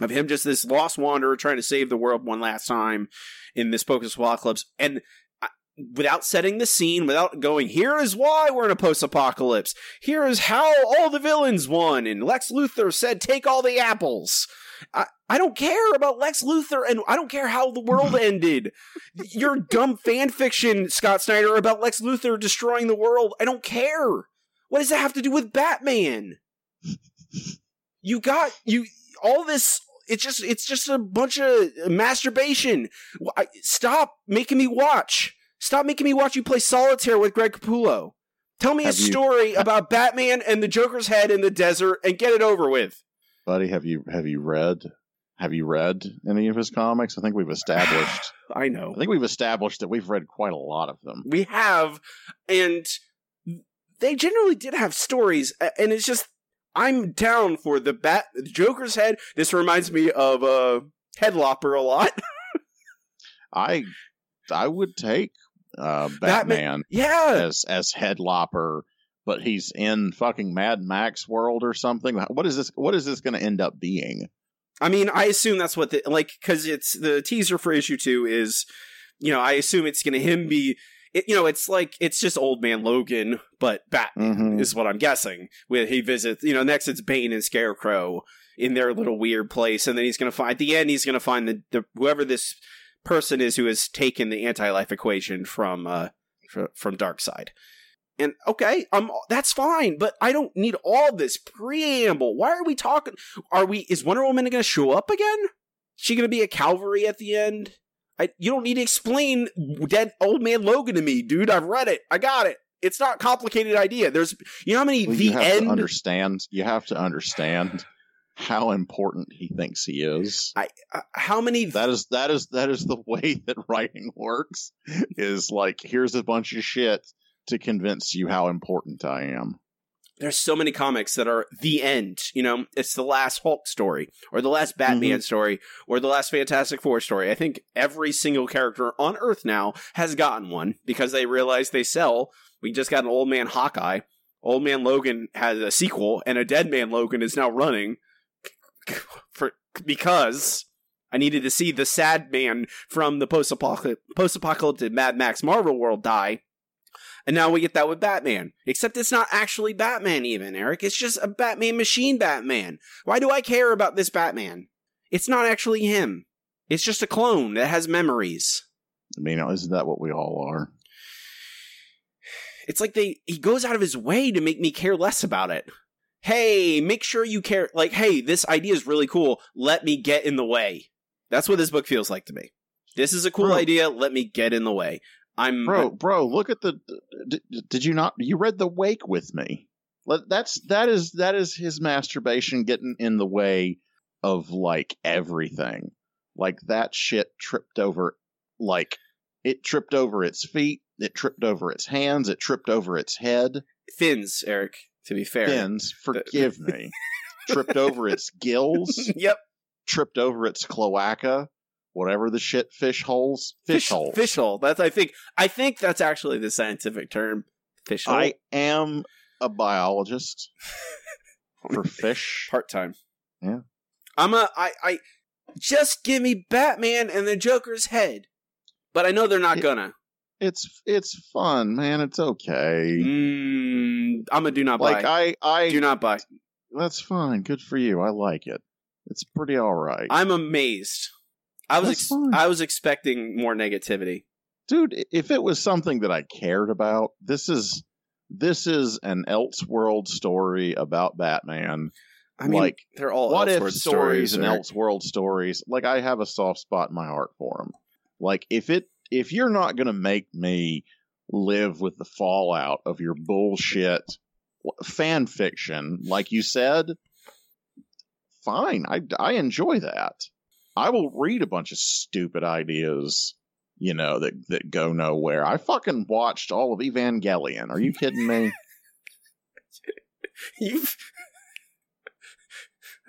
Of him just this lost wanderer trying to save the world one last time in this Pocus Apocalypse, and without setting the scene, without going, here is why we're in a post-apocalypse. Here is how all the villains won, and Lex Luthor said, "Take all the apples." I, I don't care about Lex Luthor, and I don't care how the world ended. Your dumb fan fiction, Scott Snyder, about Lex Luthor destroying the world. I don't care. What does that have to do with Batman? You got you all this. It's just it's just a bunch of masturbation. Stop making me watch. Stop making me watch you play solitaire with Greg Capullo. Tell me Have a you- story about Batman and the Joker's head in the desert and get it over with. Buddy, have you have you read have you read any of his comics? I think we've established I know. I think we've established that we've read quite a lot of them. we have and they generally did have stories and it's just i'm down for the bat the joker's head this reminds me of uh headlopper a lot I I would take uh Batman- Batman yeah as as headlopper, but he's in fucking Mad Max world or something. What is this what is this gonna end up being? i mean i assume that's what the like because it's the teaser for issue two is you know i assume it's gonna him be it, you know it's like it's just old man logan but batman Mhm. is what i'm guessing where he visits you know next it's bane and scarecrow in their little weird place and then he's gonna find at the end he's gonna find the, the whoever this person is who has taken the anti-life equation from uh fr- from Darkseid and okay um that's fine but i don't need all this preamble why are we talking are we is wonder woman gonna show up again is she gonna be a calvary at the end I, you don't need to explain dead old man Logan to me, dude. I've read it. I got it. It's not a complicated idea. There's, you know how many Well, the you have end. to understand you have to understand how important he thinks he is. Uh, how many? That is that is that is the way that writing works. Is like here's a bunch of shit to convince you how important I am. there's so many comics that are the end. You know, it's the last Hulk story, or the last Batman mm-hmm. story, or the last Fantastic Four story. I think every single character on Earth now has gotten one because they realize they sell. We just got an Old Man Hawkeye. Old Man Logan has a sequel, and a Dead Man Logan is now running for because I needed to see the sad man from the post-apocalyptic, post-apocalyptic Mad Max Marvel world die. And now we get that with Batman. Except it's not actually Batman, even, Eric. It's just a Batman machine Batman. Why do I care about this Batman? It's not actually him. It's just a clone that has memories. I mean, isn't that what we all are? It's like they he goes out of his way to make me care less about it. Hey, make sure you care like, hey, this idea is really cool. Let me get in the way. That's what this book feels like to me. This is a cool Bro. idea. Let me get in the way. I'm Bro, bro, look at the. Did, did you not? You read the Wake with me. That's that is that is his masturbation getting in the way of like everything. Like that shit tripped over. Like it tripped over its feet. It tripped over its hands. It tripped over its head. fins, Eric, to be fair. Fins, uh, forgive me. tripped over its gills. yep. Tripped over its cloaca. Whatever the shit fish holes. Fish, holes. Fish hole. That's I think I think that's actually the scientific term. Fish hole. I am a biologist for fish. Part time. Yeah. I'm a I I just give me Batman and the Joker's head. But I know they're not It- gonna. It's it's fun, man. It's okay. Mm, I'm a do not Like buy. I I do not buy. that's fine. Good for you. I like it. It's pretty all right. I'm amazed. I was ex- I was expecting more negativity. Dude, if it was something that I cared about, this is this is an Elseworld story about Batman. I mean, like they're all what if Elseworld stories and Eric. Elseworld stories? Like I have a soft spot in my heart for them. Like if it if you're not going to make me live with the fallout of your bullshit fan fiction, like you said, fine. I I enjoy that. I will read a bunch of stupid ideas, you know, that that go nowhere. I fucking watched all of Evangelion. Are you kidding me? You've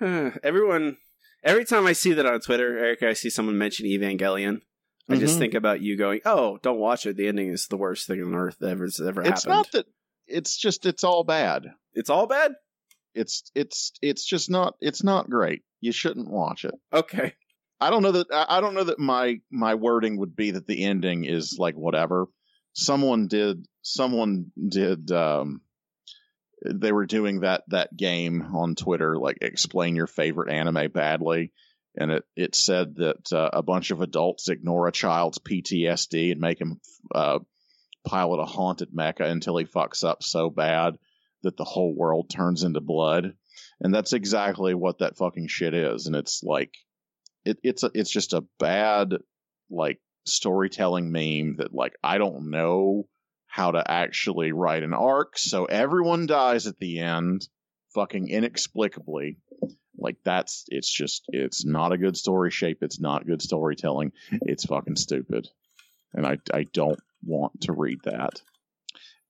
everyone. Every time I see that on Twitter, Eric, I see someone mention Evangelion. I just Mhm. think about you going, "Oh, don't watch it. The ending is the worst thing on earth that ever has ever It's happened." not that. It's just it's all bad. It's all bad. It's it's it's just not it's not great. You shouldn't watch it. Okay. I don't know that I don't know that my my wording would be that the ending is like whatever. Someone did someone did um they were doing that that game on Twitter like explain your favorite anime badly and it it said that uh, a bunch of adults ignore a child's PTSD and make him uh pilot a haunted mecha until he fucks up so bad that the whole world turns into blood. And that's exactly what that fucking shit is and it's like it, it's a, it's just a bad like storytelling meme that like I don't know how to actually write an arc, so everyone dies at the end, fucking inexplicably. Like that's it's just it's not a good story shape. It's not good storytelling. It's fucking stupid, and I I don't want to read that.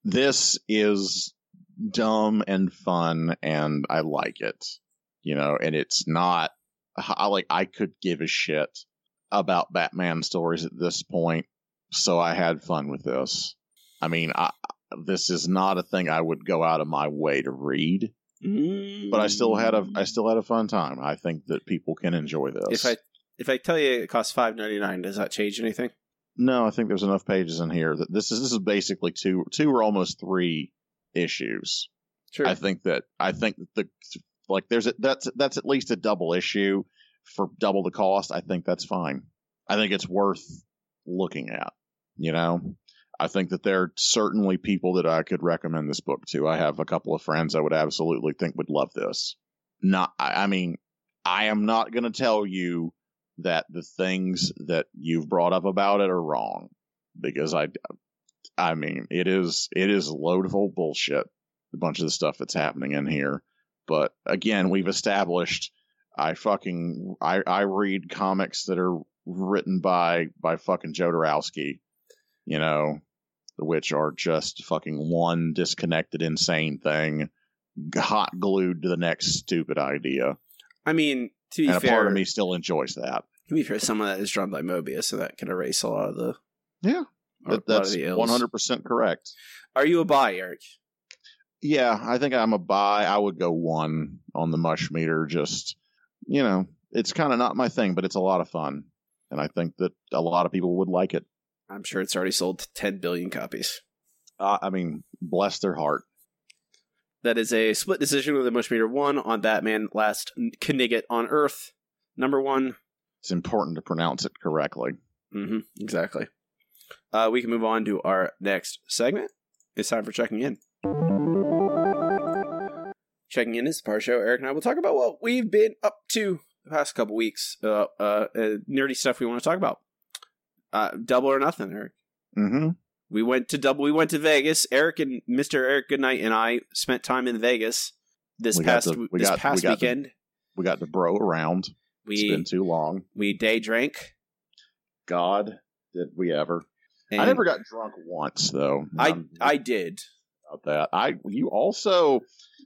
This is dumb and fun, and I like it. You know, and it's not I like I could give a shit about Batman stories at this point, so I had fun with this. I mean, I, this is not a thing I would go out of my way to read, but I still had a mm. I still had a fun time. I think that people can enjoy this. If I if I tell you it costs five ninety nine, does that change anything? no, I think there's enough pages in here that this is this is basically two two or almost three issues. Sure. I think that I think that the like there's a, that's that's at least a double issue for double the cost. I think that's fine. I think it's worth looking at. You know, I think that there are certainly people that I could recommend this book to. I have a couple of friends I would absolutely think would love this. Not, I mean, I am not going to tell you that the things that you've brought up about it are wrong because I, I mean, it is it is loadful bullshit. A bunch of the stuff that's happening in here, but again, we've established I fucking I I read comics that are written by by fucking Jodorowsky, you know, which are just fucking one disconnected insane thing hot glued to the next stupid idea. I mean, to be and a fair, part of me still enjoys that. to be fair, some of that is drawn by Moebius, so that can erase a lot of the. Yeah. a That, that's one hundred percent correct. Are you a buy, Eric? Yeah, I think I'm a buy. I would go one on the mush meter. Just you know, it's kind of not my thing, but it's a lot of fun, and I think that a lot of people would like it. I'm sure it's already sold 10 billion copies. Uh, I mean, bless their heart. That is a split decision with the mush meter one on Batman Last Knigget on Earth. Number one. It's important to pronounce it correctly. Mm-hmm, exactly. Uh, we can move on to our next segment. It's time for checking in. Checking in is the part show. Eric and I will talk about what we've been up to the past couple weeks. Uh, uh, uh, nerdy stuff we want to talk about. Uh, double or nothing, Eric. Mm-hmm. We went to double. We went to Vegas. Eric and Mister Eric Goodnight and I spent time in Vegas this We past to- we this got- past we weekend. We got to bro around. it's we been too long. we day drank. God, did we ever? And I never got drunk once though. I I'm I did. About that. I you also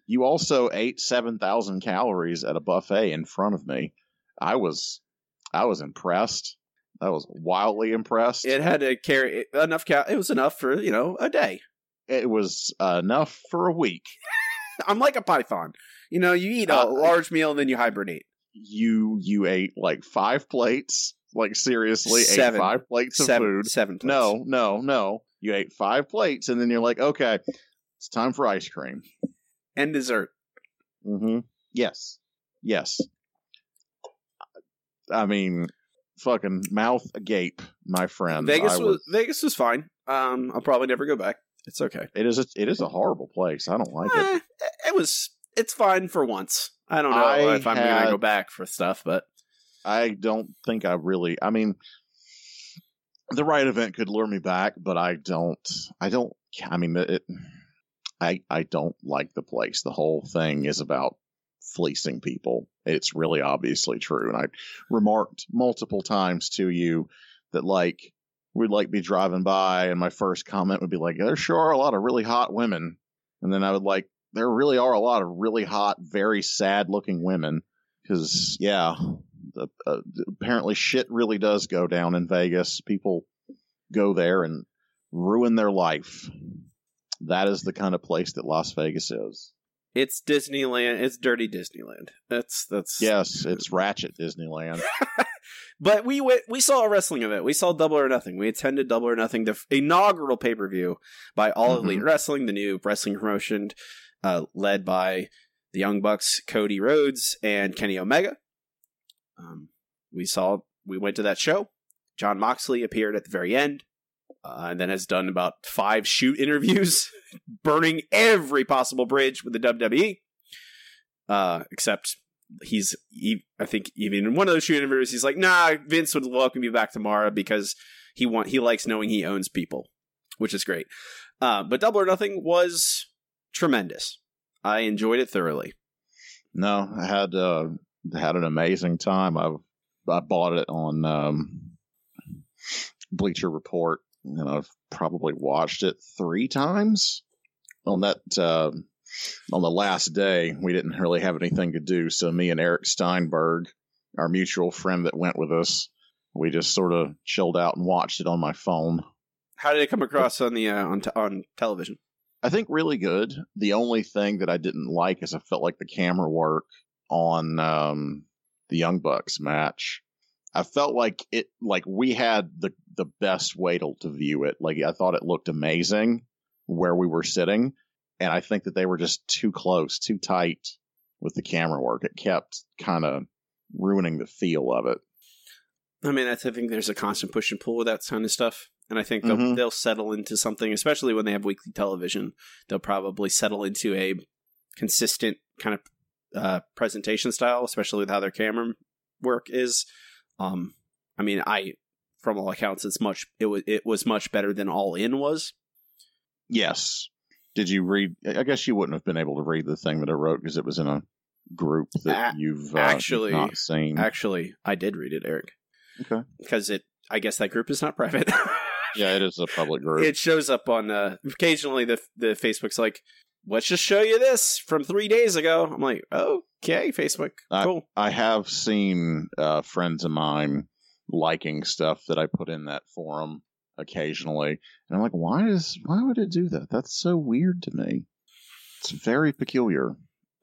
you also ate seven thousand calories at a buffet in front of me. I was I was impressed. I was wildly impressed. It had to carry enough. Cal- it was enough for you know a day. it was uh, enough for a week. I'm like a python. You know, you eat a Uh, large meal and then you hibernate. You you ate like five plates. Like seriously, Seven. ate five plates of seven, food. seven. Plates. No, no, no. You ate five plates, and then you're like, okay, it's time for ice cream. and dessert. Mm-hmm. Yes. Yes. I mean, fucking mouth agape, my friend. Vegas I was, Vegas was fine. Um, I'll probably never go back. It's okay. It is. A, it is a horrible place. I don't like it. Eh, it was. It's fine for once. I don't know I if I'm gonna go back for stuff, but I don't think I really. I mean, the right event could lure me back, but I don't. I don't. I mean, it. I I don't like the place. The whole thing is about fleecing people. It's really obviously true, and I remarked multiple times to you that like we'd like be driving by, and my first comment would be like, "There sure are a lot of really hot women," and then I would like, "There really are a lot of really hot, very sad looking women." Because yeah, the, uh, apparently shit really does go down in Vegas. People go there and ruin their life. That is the kind of place that Las Vegas is. it's Disneyland. It's dirty Disneyland. That's that's Yes, it's Ratchet Disneyland. But we went. We saw a wrestling event. We saw Double or Nothing. We attended Double or Nothing, the inaugural pay per view by All Mhm. Elite Wrestling, the new wrestling promotion uh, led by the Young Bucks, Cody Rhodes, and Kenny Omega. Um, we saw. We went to that show. Jon Moxley appeared at the very end, uh, and then has done about five shoot interviews, burning every possible bridge with the WWE. Uh, except he's he, I think even in one of those shoot interviews, he's like, "Nah, Vince would welcome you back tomorrow because he want he likes knowing he owns people, which is great." Uh, but Double or Nothing was tremendous. I enjoyed it thoroughly. no, I had uh, had an amazing time. I I bought it on um, Bleacher Report, and I've probably watched it three times. On that uh, on the last day, we didn't really have anything to do, so me and Eric Steinberg, our mutual friend that went with us, we just sort of chilled out and watched it on my phone. How did it come across on the uh, on t- on television? I think really good. The only thing that I didn't like is I felt like the camera work on um, the Young Bucks match. I felt like it like we had the the best way to, to view it. Like I thought it looked amazing where we were sitting, and I think that they were just too close, too tight with the camera work. It kept kind of ruining the feel of it. I mean, that's, I think there's a constant push and pull with that kind of stuff, and I think they'll Mhm. they'll settle into something, especially when they have weekly television. They'll probably settle into a consistent kind of uh, presentation style, especially with how their camera work is. Um, I mean, I from all accounts, it's much it was it was much better than All In was. Yes. Did you read? I guess you wouldn't have been able to read the thing that I wrote because it was in a group that A- you've uh, actually- not seen. Actually, I did read it, Eric, okay. because it. I guess that group is not private. Yeah, it is a public group. it shows up on uh occasionally the the Facebook's like, let's just show you this from three days ago. I'm like, okay, Facebook, I- cool. I have seen uh, friends of mine liking stuff that I put in that forum occasionally, and I'm like, why is why would it do that? That's so weird to me. It's very peculiar.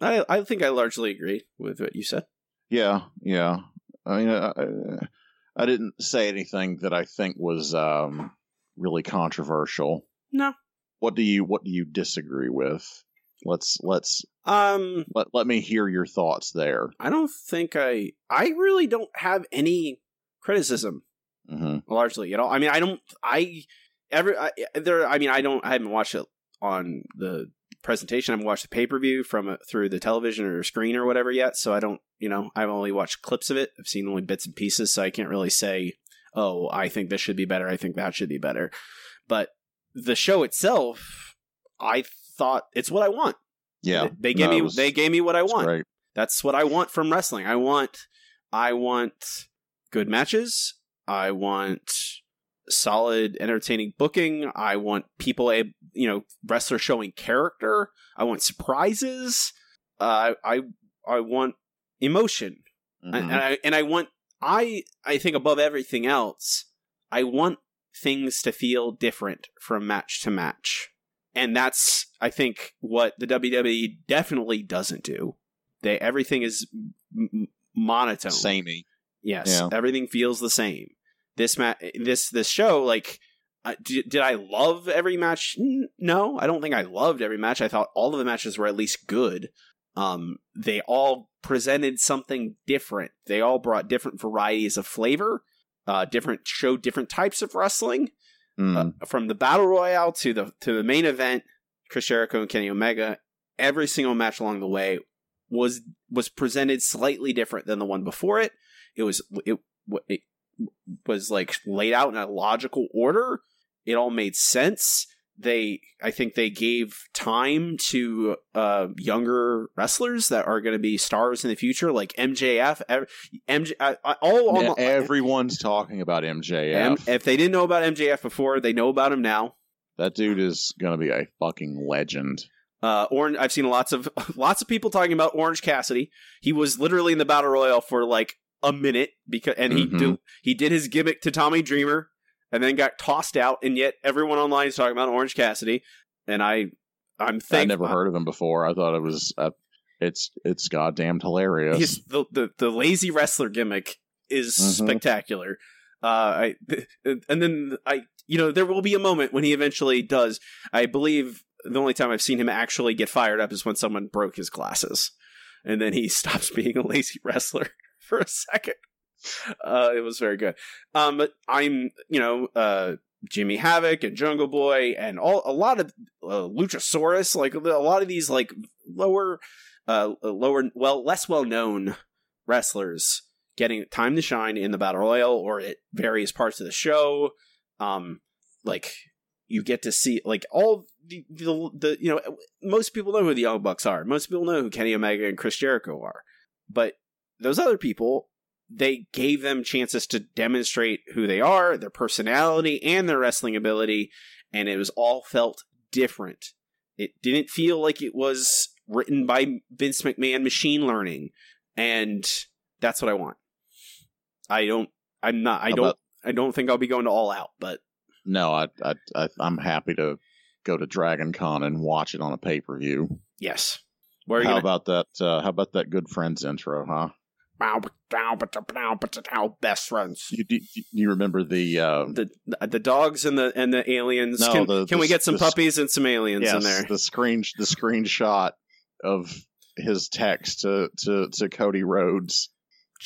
I I think I largely agree with what you said. Yeah, yeah. I mean, I, I- I didn't say anything that I think was um, really controversial. No. What do you What do you disagree with? Let's let's Um, let let me hear your thoughts there. I don't think I I really don't have any criticism hmm largely at all. I mean, I don't I ever I, there. I mean, I don't. I haven't watched it on the presentation. I haven't watched the pay per view from it through the television or screen or whatever yet. So I don't. You know, I've only watched clips of it. I've seen only bits and pieces, so I can't really say. Oh, I think this should be better. I think that should be better. But the show itself, I thought it's what I want. Yeah, they, they gave No, me was- they gave me what I want Great. that's what I want from wrestling. I want I want good matches. I want solid entertaining booking. I want people a you know wrestlers showing character. I want surprises. Uh, I I want emotion. Mhm. And, and I and I want I I think above everything else, I want things to feel different from match to match. And that's I think what the WWE definitely doesn't do. They everything is m- monotone. Samey. Yes, Yeah. everything feels the same. This ma- this this show like uh, did, did I love every match? No, I don't think I loved every match. I thought all of the matches were at least good. Um, they all presented something different. They all brought different varieties of flavor. Uh, different show different types of wrestling. Mm. Uh, from the battle royale to the to the main event, Chris Jericho and Kenny Omega. Every single match along the way was was presented slightly different than the one before it. It was it, it was like laid out in a logical order. It all made sense. They, I think, they gave time to uh, younger wrestlers that are going to be stars in the future, like MJF. ev- MJ, I, I, all Yeah, everyone's talking about MJF. M- if they didn't know about MJF before, they know about him now. that dude is gonna be a fucking legend. Uh, Orange. I've seen lots of lots of people talking about Orange Cassidy. He was literally in the battle royal for like a minute because, and he Mhm. do, he did his gimmick to Tommy Dreamer, and then got tossed out. And yet everyone online is talking about Orange Cassidy, and I, I'm I never heard of him before. I thought it was uh, it's it's goddamn hilarious. His, the, the the lazy wrestler gimmick is Mhm. spectacular. Uh, I and then I, you know, there will be a moment when he eventually does. I believe the only time I've seen him actually get fired up is when someone broke his glasses, and then he stops being a lazy wrestler for a second. Uh, it was very good. Um, but I'm, you know, uh, Jimmy Havoc and Jungle Boy and all a lot of uh, Luchasaurus, like a lot of these like lower, uh, lower, well, less well known wrestlers getting time to shine in the battle royal or at various parts of the show. Um, like you get to see like all the, the the you know most people know who the Young Bucks are. Most people know who Kenny Omega and Chris Jericho are, but those other people they gave them chances to demonstrate who they are, their personality, and their wrestling ability, and it was all felt different. It didn't feel like it was written by Vince McMahon machine learning, and that's what I want. I don't. I'm not. I don't. about- I don't think I'll be going to All Out, but no, I, I I I'm happy to go to Dragon Con and watch it on a pay per view. yes. Where are you How gonna? about that? Uh, how about that Good Friends intro, huh? Best friends. You do you remember the uh, The the dogs and the and the aliens. No, can, the- can we get some the- puppies and some aliens in there? the screen the screenshot of his text to to to Cody Rhodes.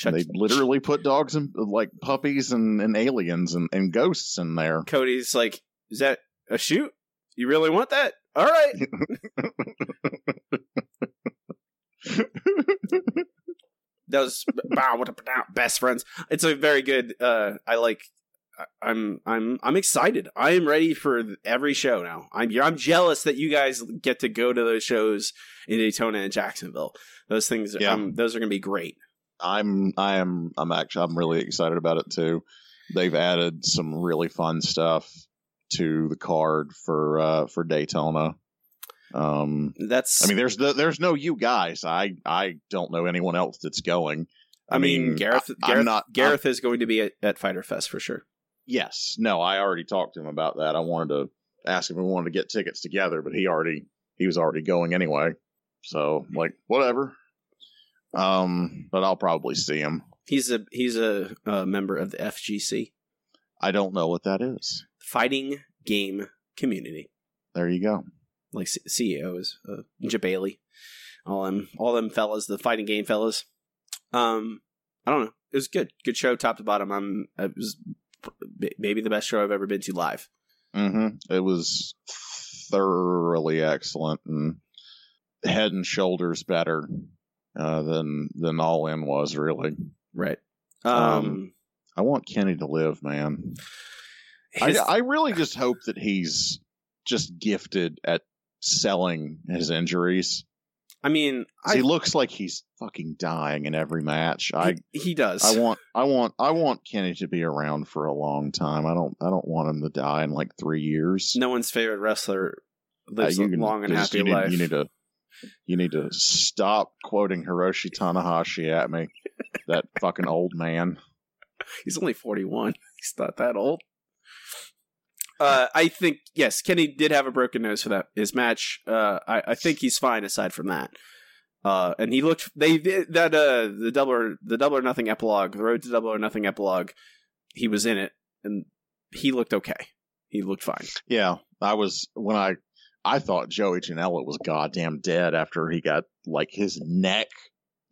They literally put dogs and like puppies and, and aliens and, and ghosts in there. Cody's like, is that a shoot? You really want that? All right. Those best friends. It's a very good. Uh, I like. I'm I'm I'm excited. I am ready for every show now. I'm I'm jealous that you guys get to go to those shows in Daytona and Jacksonville. Those things, Yeah. um, those are going to be great. I'm I am I'm actually I'm really excited about it too. They've added some really fun stuff to the card for uh for Daytona. Um That's I mean there's the, there's no you guys. I I don't know anyone else that's going. I mean, Gareth I- Gareth, not- Gareth is going to be at, at Fighter Fest for sure. Yes. No, I already talked to him about that. I wanted to ask if we wanted to get tickets together, but he already he was already going anyway. So like whatever. Um, but I'll probably see him. He's a he's a, uh member of the FGC, I don't know what that is. Fighting Game Community. There you go. Like C- CEO is uh, Jebailey, all them all them fellas, the fighting game fellas. Um, I don't know. It was good, good show, top to bottom. I'm it was maybe the best show I've ever been to live. hmm It was thoroughly excellent and head and shoulders better uh, than than All In was. Really, Right. Um, Um, I want Kenny to live, man. his- I, I really just hope that he's just gifted at selling his injuries. I mean, I, he looks like he's fucking dying in every match. I he, he does. I want I want I want Kenny to be around for a long time. I don't I don't want him to die in like three years. no one's favorite wrestler lives Uh, a long and happy you need, life. You need to you need to stop quoting Hiroshi Tanahashi at me. that fucking old man. He's only 41. He's not that old. Uh, I think yes, Kenny did have a broken nose for that his match. Uh, I, I think he's fine aside from that. Uh, and he looked they that uh the double or, the double or nothing epilogue, the road to double or nothing epilogue. He was in it and he looked okay. He looked fine. Yeah, I was when I I thought Joey Janela was goddamn dead after he got like his neck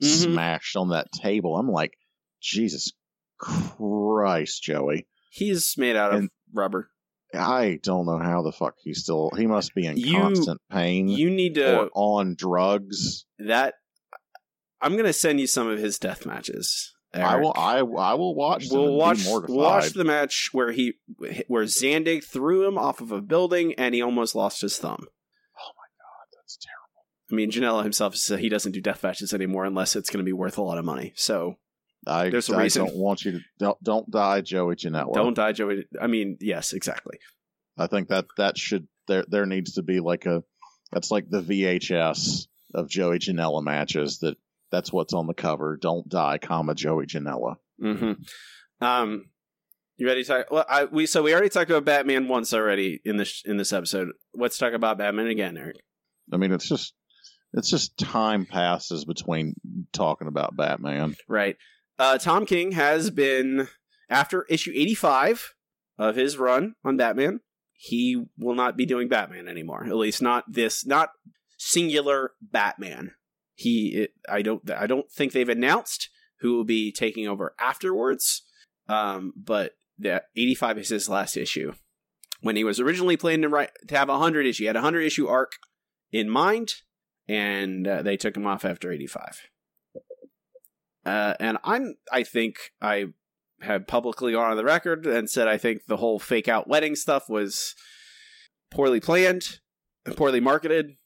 Mhm. smashed on that table. I'm like, Jesus Christ, Joey. He's made out of rubber. I don't know how the fuck he's still. He must be in You- constant pain You need to on drugs. that. I'm gonna send you some of his death matches. I will. I I will watch. We'll watch we'll watch the match where he where Zandig threw him off of a building and he almost lost his thumb. Oh my god, that's terrible. I mean, Janela himself said he doesn't do death matches anymore unless it's going to be worth a lot of money. So I, There's a I reason. don't want you to don't, don't die, Joey Janela. don't die, Joey. I mean, yes, exactly. I think that that should there there needs to be like a that's like the VHS of Joey Janela matches that that's what's on the cover. Don't die, comma Joey Janela. hmm Um, you ready to talk? Well, I, we so we already talked about Batman once already in this in this episode. Let's talk about Batman again, Eric. I mean, it's just it's just time passes between talking about Batman. Right. Uh, Tom King has been after issue eighty five of his run on Batman. He will not be doing Batman anymore. At least not this, not singular Batman. He, I don't, I don't think they've announced who will be taking over afterwards. Um, but the eighty five is his last issue. When he was originally planning to write to have a hundred issue, he had a hundred issue arc in mind, and uh, they took him off after eighty five. Uh, and I'm, I think I have publicly gone on the record and said I think the whole fake out wedding stuff was poorly planned, and poorly marketed,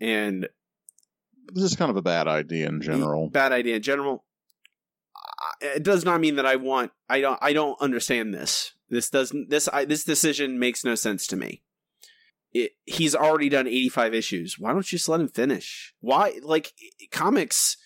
and This is kind of a bad idea in general. bad idea in general. Uh, It does not mean that I want. I don't. I don't understand this. This doesn't. This. I, this decision makes no sense to me. It, he's already done 85 issues. Why don't you just let him finish? Why? Like comics,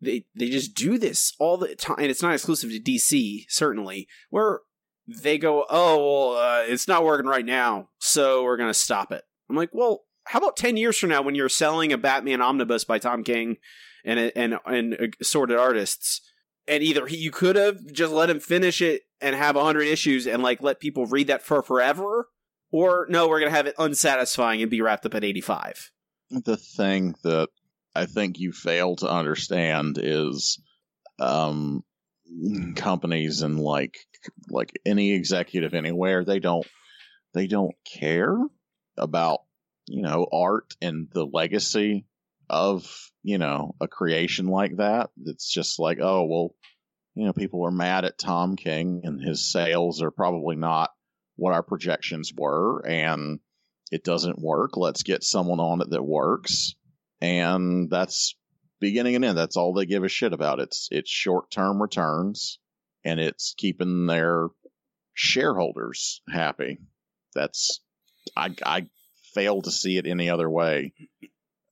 they they just do this all the time, and it's not exclusive to DC. Certainly, where they go, oh, well, uh, it's not working right now, so we're gonna stop it. I'm like, well, how about 10 years from now when you're selling a Batman omnibus by Tom King and and and assorted artists, and either he, you could have just let him finish it and have 100 issues and like let people read that for forever, or no, we're gonna have it unsatisfying and be wrapped up at 85. the thing that I think you fail to understand is um companies and like like any executive anywhere they don't they don't care about you know art and the legacy of you know a creation like that it's just like oh well you know, people are mad at Tom King and his sales are probably not what our projections were, and it doesn't work. Let's get someone on it that works. And that's beginning and end. That's all they give a shit about. It's it's short term returns and it's keeping their shareholders happy. That's I I fail to see it any other way.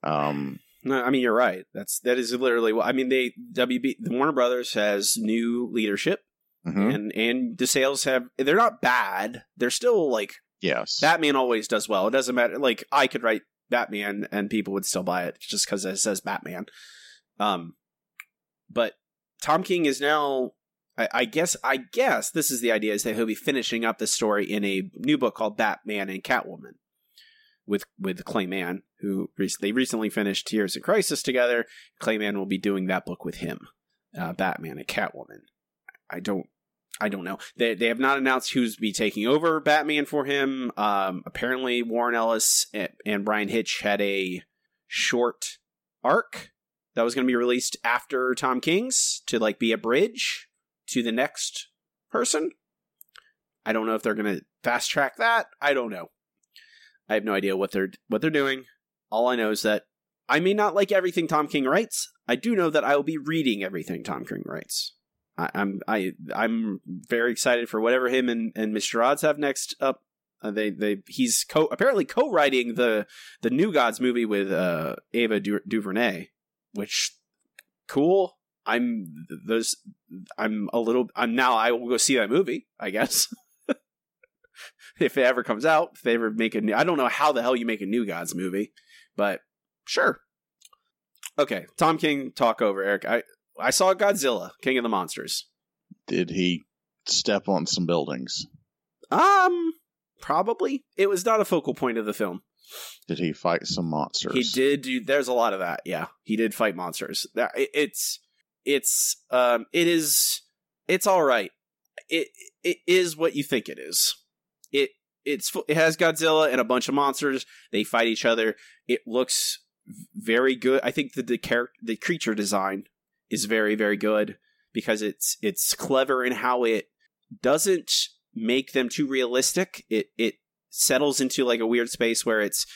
Um No, I mean you're right. That's that is literally what I mean. They WB the Warner Brothers has new leadership, mhm. and and the sales have they're not bad. They're still like yes. Batman always does well. It doesn't matter. Like I could write Batman and people would still buy it just because it says Batman. Um, but Tom King is now. I, I guess. I guess this is the idea: is that he'll be finishing up the story in a new book called Batman and Catwoman, with with Clay Mann, who rec- they recently finished Tears in Crisis together. Clay Mann will be doing that book with him, uh, Batman and Catwoman. I don't I don't know. They they have not announced who's be taking over Batman for him. Um, apparently, Warren Ellis and, and Bryan Hitch had a short arc that was going to be released after Tom King's to like be a bridge to the next person. I don't know if they're going to fast track that. I don't know. I have no idea what they're what they're doing. All I know is that I may not like everything Tom King writes. I do know that I will be reading everything Tom King writes. I, I'm I I'm very excited for whatever him and, and Mitch Gerads have next up. Uh, they they he's co apparently co-writing the the New Gods movie with uh, Ava du- DuVernay, which cool. I'm those I'm a little I'm now I will go see that movie. I guess if it ever comes out, if they ever make a new I don't know how the hell you make a New Gods movie, but sure. Okay, Tom King talk over Eric. I I saw Godzilla, King of the Monsters. Did he step on some buildings? Um, probably. It was not a focal point of the film. Did he fight some monsters? He did do. There's a lot of that. Yeah, he did fight monsters. That it's it's um it is it's all right. It it is what you think it is. It it's it has Godzilla and a bunch of monsters. They fight each other. It looks very good. I think that the character the creature design is very very good because it's it's clever in how it doesn't make them too realistic. It it settles into like a weird space where it's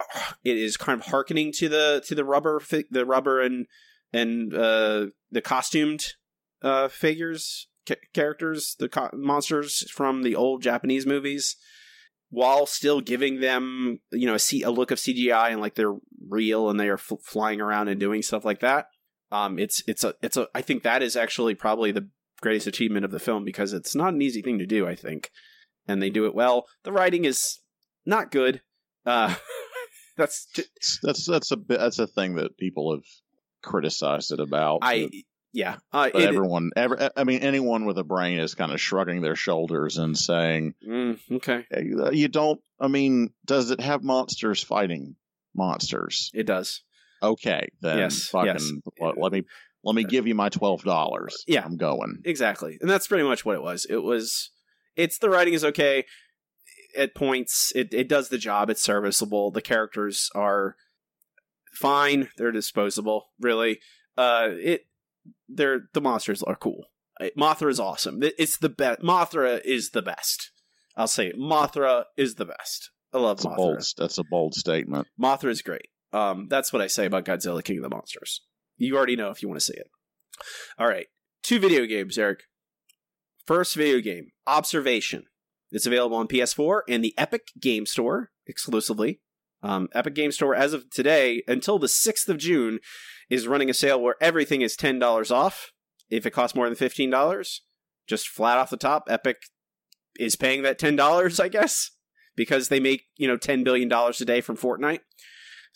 it is kind of harkening to the to the rubber the rubber and and uh the costumed uh figures ca- characters the co- monsters from the old Japanese movies while still giving them you know a, C- a look of CGI and like they're real and they are flying around and doing stuff like that um it's it's a it's a I think that is actually probably the greatest achievement of the film because it's not an easy thing to do I think and they do it well the writing is not good uh that's that's that's a bit that's a thing that people have criticized it about. I but- yeah uh, but it- everyone, ever, I mean, anyone with a brain is kind of shrugging their shoulders and saying, mm, okay "You don't." I mean, does it have monsters fighting monsters? it does Okay, then Yes, fucking yes. Let, let me let me give you my twelve dollars. Yeah. I'm going. exactly and that's pretty much what it was it was it's the writing is okay at points it, it does the job it's serviceable the characters are fine they're disposable really uh it they're the monsters are cool Uh, mothra is awesome it's the best mothra is the best i'll say it mothra is the best i love That's a mothra bold. That's a bold statement. Mothra is great. Um, that's what I say about Godzilla King of the Monsters. You already know if you want to see it. All right. Two video games, Eric. First video game, Observation. It's available on PS4 and the Epic Game Store exclusively. Um, Epic Game Store, as of today, until the 6th of June, is running a sale where everything is $10 off. If it costs more than $15, just flat off the top, Epic is paying that $10, I guess, because they make, you know, $10 billion a day from Fortnite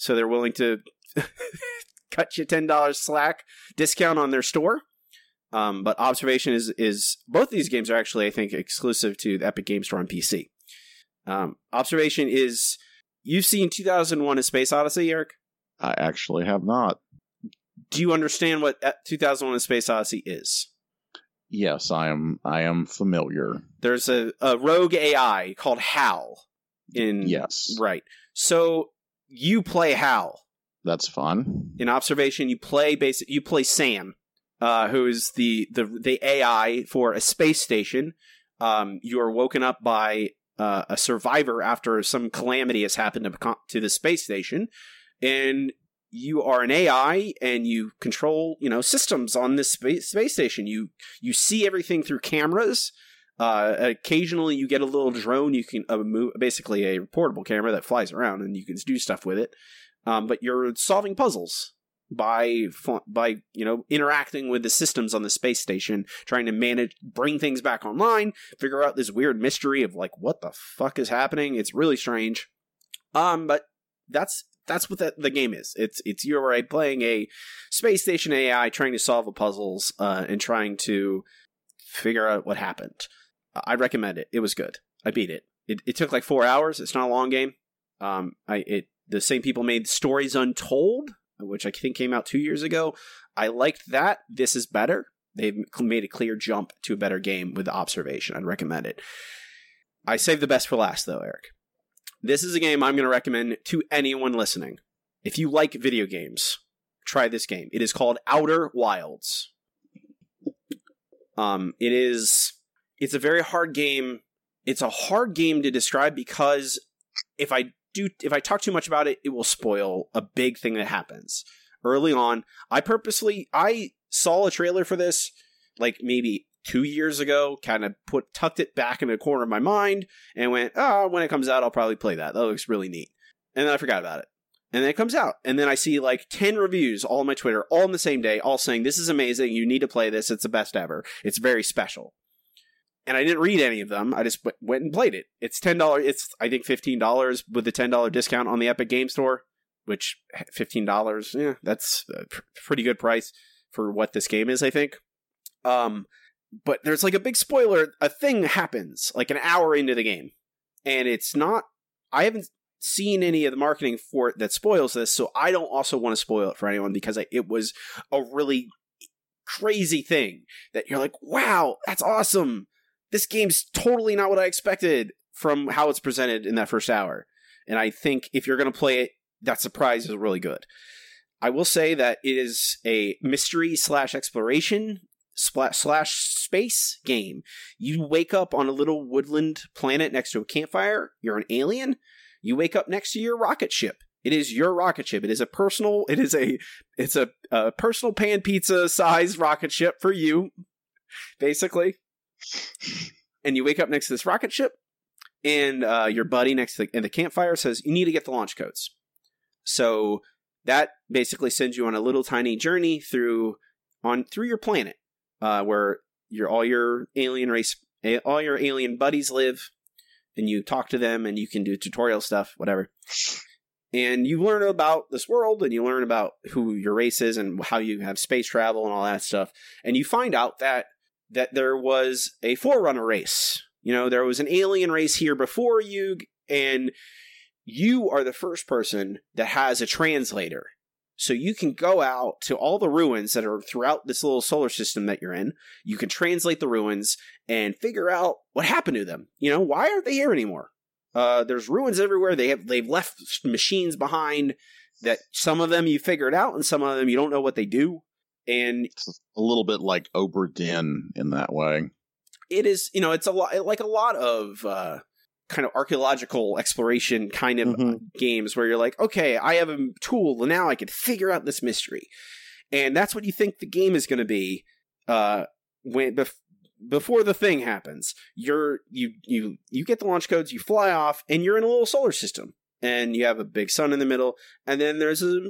so they're willing to cut you ten dollars slack discount on their store. Um, but observation is is both these games are actually I think exclusive to the Epic Game Store on PC. Um, observation is you've seen 2001: A Space Odyssey, Eric. I actually have not. Do you understand what uh, 2001: A Space Odyssey is? Yes, I am. I am familiar. There's a, a rogue AI called Hal. In Yes, right. So you play Hal that's fun. in observation. You play basic. You play Sam, uh, who is the, the the AI for a space station. Um, you are woken up by uh, a survivor after some calamity has happened to, to the space station, and you are an AI and you control you know systems on this space, space station. You you see everything through cameras. Uh, occasionally, you get a little drone. You can uh, move, basically a portable camera that flies around, and you can do stuff with it. Um, but you're solving puzzles by by you know interacting with the systems on the space station, trying to manage, bring things back online, figure out this weird mystery of like what the fuck is happening. It's really strange. Um, but that's that's what the, the game is. It's it's are playing a space station AI trying to solve puzzles uh, and trying to figure out what happened. I recommend it. It was good. I beat it. It, it took like four hours. It's not a long game. Um, I it the same people made Stories Untold, which I think came out two years ago. I liked that. This is better. They've made a clear jump to a better game with observation. I'd recommend it. I saved the best for last, though, Eric. This is a game I'm going to recommend to anyone listening. If you like video games, try this game. It is called Outer Wilds. Um, it is it's a very hard game. It's a hard game to describe because if I do if I talk too much about it, it will spoil a big thing that happens early on. I purposely I saw a trailer for this like maybe two years ago, kind of put tucked it back in a corner of my mind and went, oh, when it comes out, I'll probably play that. That looks really neat. And then I forgot about it. And then it comes out. And then I see like 10 reviews all on my Twitter, all on the same day, all saying, this is amazing. You need to play this. It's the best ever. It's very special. And I didn't read any of them. I just w- went and played it. It's $10. It's, I think, $15 with the $10 discount on the Epic Game Store, which $15, yeah, that's a pr- pretty good price for what this game is, I think. Um, but there's like a big spoiler. A thing happens like an hour into the game, and it's not. I haven't seen any of the marketing for it that spoils this, so I don't also want to spoil it for anyone because I, it was a really crazy thing that you're like, wow, that's awesome. This game's totally not what I expected from how it's presented in that first hour. And I think if you're going to play it, that surprise is really good. I will say that it is a mystery slash exploration slash space game. You wake up on a little woodland planet next to a campfire. You're an alien. You wake up next to your rocket ship. It is your rocket ship. It is a personal. It is a. It's a, a personal pan pizza size rocket ship for you, basically. And you wake up next to this rocket ship, and uh, your buddy next to the, in the campfire says you need to get the launch codes. So that basically sends you on a little tiny journey through on through your planet uh, where your all your alien race, all your alien buddies live, and you talk to them, and you can do tutorial stuff, whatever. And you learn about this world, and you learn about who your race is, and how you have space travel, and all that stuff. And you find out that that there was a forerunner race. You know, there was an alien race here before you, and you are the first person that has a translator. So you can go out to all the ruins that are throughout this little solar system that you're in. You can translate the ruins and figure out what happened to them. You know, why aren't they here anymore? Uh, there's ruins everywhere. They have they've left machines behind that some of them you figured out and some of them you don't know what they do. And It's a little bit like Obra Dinn in that way. it is, you know, it's a lot like a lot of uh kind of archaeological exploration kind of Mhm. games where you're like, okay, I have a tool, and now I can figure out this mystery, and that's what you think the game is going to be. Uh, when bef- before the thing happens, you're you you you get the launch codes, you fly off, and you're in a little solar system, and you have a big sun in the middle, and then there's a,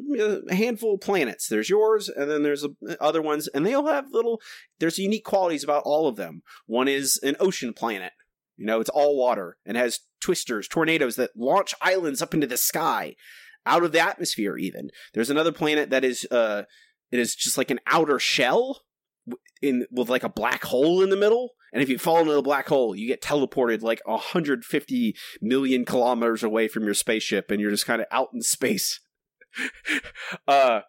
a handful of planets. There's yours, and then there's a, other ones, and they all have little. There's unique qualities about all of them. One is an ocean planet. You know, it's all water and has twisters, tornadoes that launch islands up into the sky, out of the atmosphere. Even there's another planet that is, uh, it is just like an outer shell in with like a black hole in the middle. And if you fall into the black hole, you get teleported like 150 million kilometers away from your spaceship, and you're just kind of out in space. uh,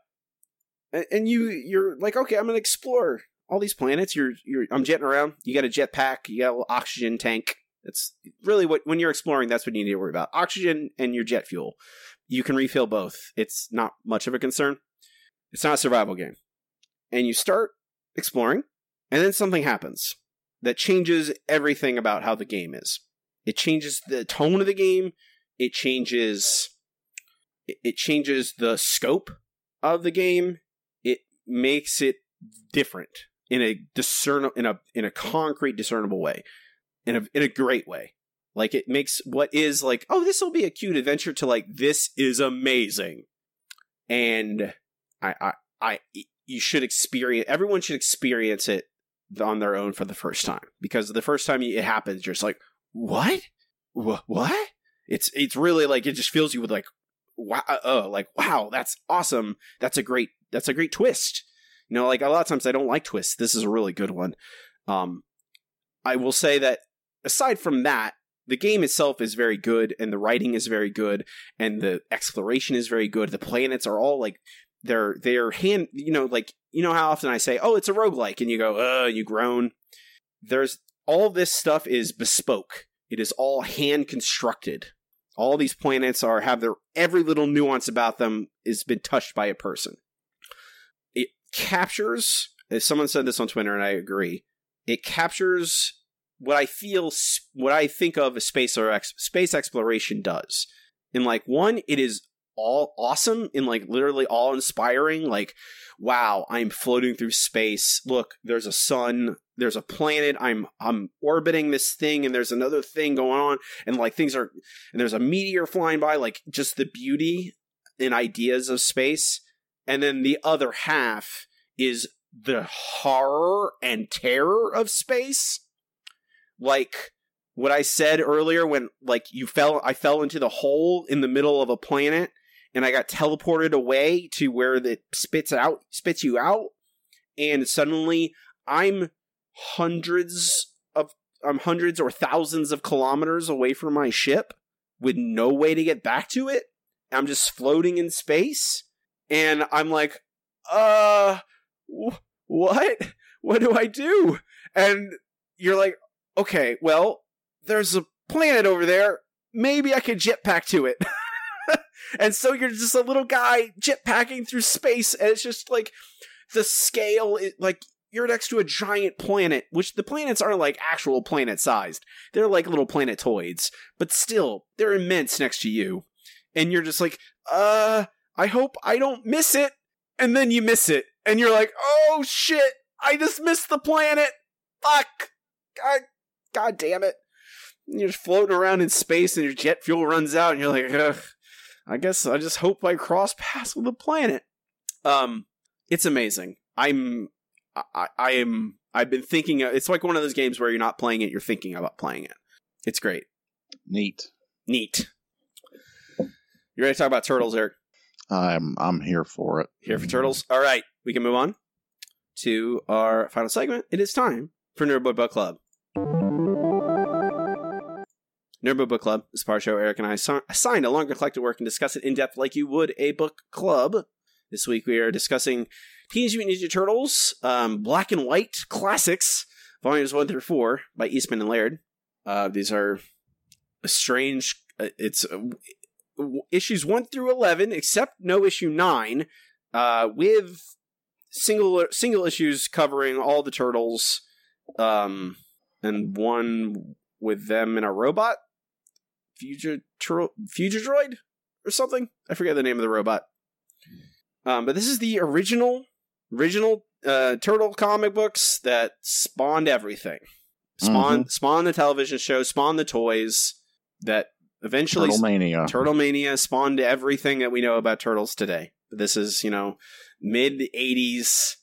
and- you you're like, okay, I'm gonna explore all these planets. You're you're I'm jetting around. You got a jetpack. You got a little oxygen tank. It's really what when you're exploring. That's what you need to worry about: oxygen and your jet fuel. You can refill both. It's not much of a concern. It's not a survival game. And you start exploring, and then something happens that changes everything about how the game is. It changes the tone of the game. It changes. It changes the scope of the game. It makes it different in a discern in a in a concrete, discernible way, in a in a great way. Like it makes what is like, oh, this will be a cute adventure to like this is amazing, and I I I you should experience. Everyone should experience it on their own for the first time because the first time it happens, you're just like, what, Wha what? It's it's really like it just fills you with like, wow, oh, like wow, that's awesome. That's a great that's a great twist. You know, like a lot of times I don't like twists. This is a really good one. Um, I will say that aside from that, the game itself is very good, and the writing is very good, and the exploration is very good. The planets are all like they're they're hand you know like you know how often I say, "Oh, it's a roguelike," and you go, "Uh," you groan. There's all this stuff is bespoke. It is all hand constructed. All these planets are have their every little nuance about them has been touched by a person. It captures, as someone said this on Twitter, and I agree. It captures what I feel, what I think of as space or ex- space exploration does. In like one, it is all awesome and like literally all inspiring. Like, wow, I'm floating through space. Look, there's a sun, there's a planet. I'm I'm orbiting this thing, and there's another thing going on, and like things are, and there's a meteor flying by. Like just the beauty and ideas of space. And then the other half is the horror and terror of space. Like what I said earlier when like you fell I fell into the hole in the middle of a planet and I got teleported away to where it spits out spits you out and suddenly I'm hundreds of I'm hundreds or thousands of kilometers away from my ship with no way to get back to it. I'm just floating in space and I'm like, "Uh wh- what? What do I do?" And you're like, "Okay, well, there's a planet over there. Maybe I could jetpack to it." and so you're just a little guy jetpacking through space, and it's just like the scale is like you're next to a giant planet, which the planets aren't like actual planet sized. They're like little planetoids, but still, they're immense next to you. And you're just like, uh, I hope I don't miss it. And then you miss it. And you're like, oh shit, I just missed the planet. Fuck. God, God damn it. And you're floating around in space and your jet fuel runs out and you're like, Ugh, I guess I just hope I cross paths with the planet. Um, it's amazing. I'm, I, I am, I've been thinking, it's like one of those games where you're not playing it, you're thinking about playing it. It's great. Neat. Neat. You ready to talk about turtles, Eric? I'm I'm here for it. Here for turtles? All right, we can move on to our final segment. It is time for Nerdbook Book Club. Nerdbook Book Club is part show Eric and I assi- assigned a longer collected work and discuss it in depth like you would a book club. This week we are discussing Teenage Mutant Ninja Turtles, um, Black and White Classics, volumes 1 through 4 by Eastman and Laird. Uh, these are a strange. Uh, it's uh, issues 1 through 11, except no issue 9, uh, with single single issues covering all the turtles, um, and one with them in a robot, future tur- future droid or something. I forget the name of the robot. Um, but this is the original original uh, turtle comic books that spawned everything. Spawn spawned the television show, spawned the toys that eventually Turtle Mania. Turtle Mania spawned everything that we know about turtles today. This is, you know, mid 80s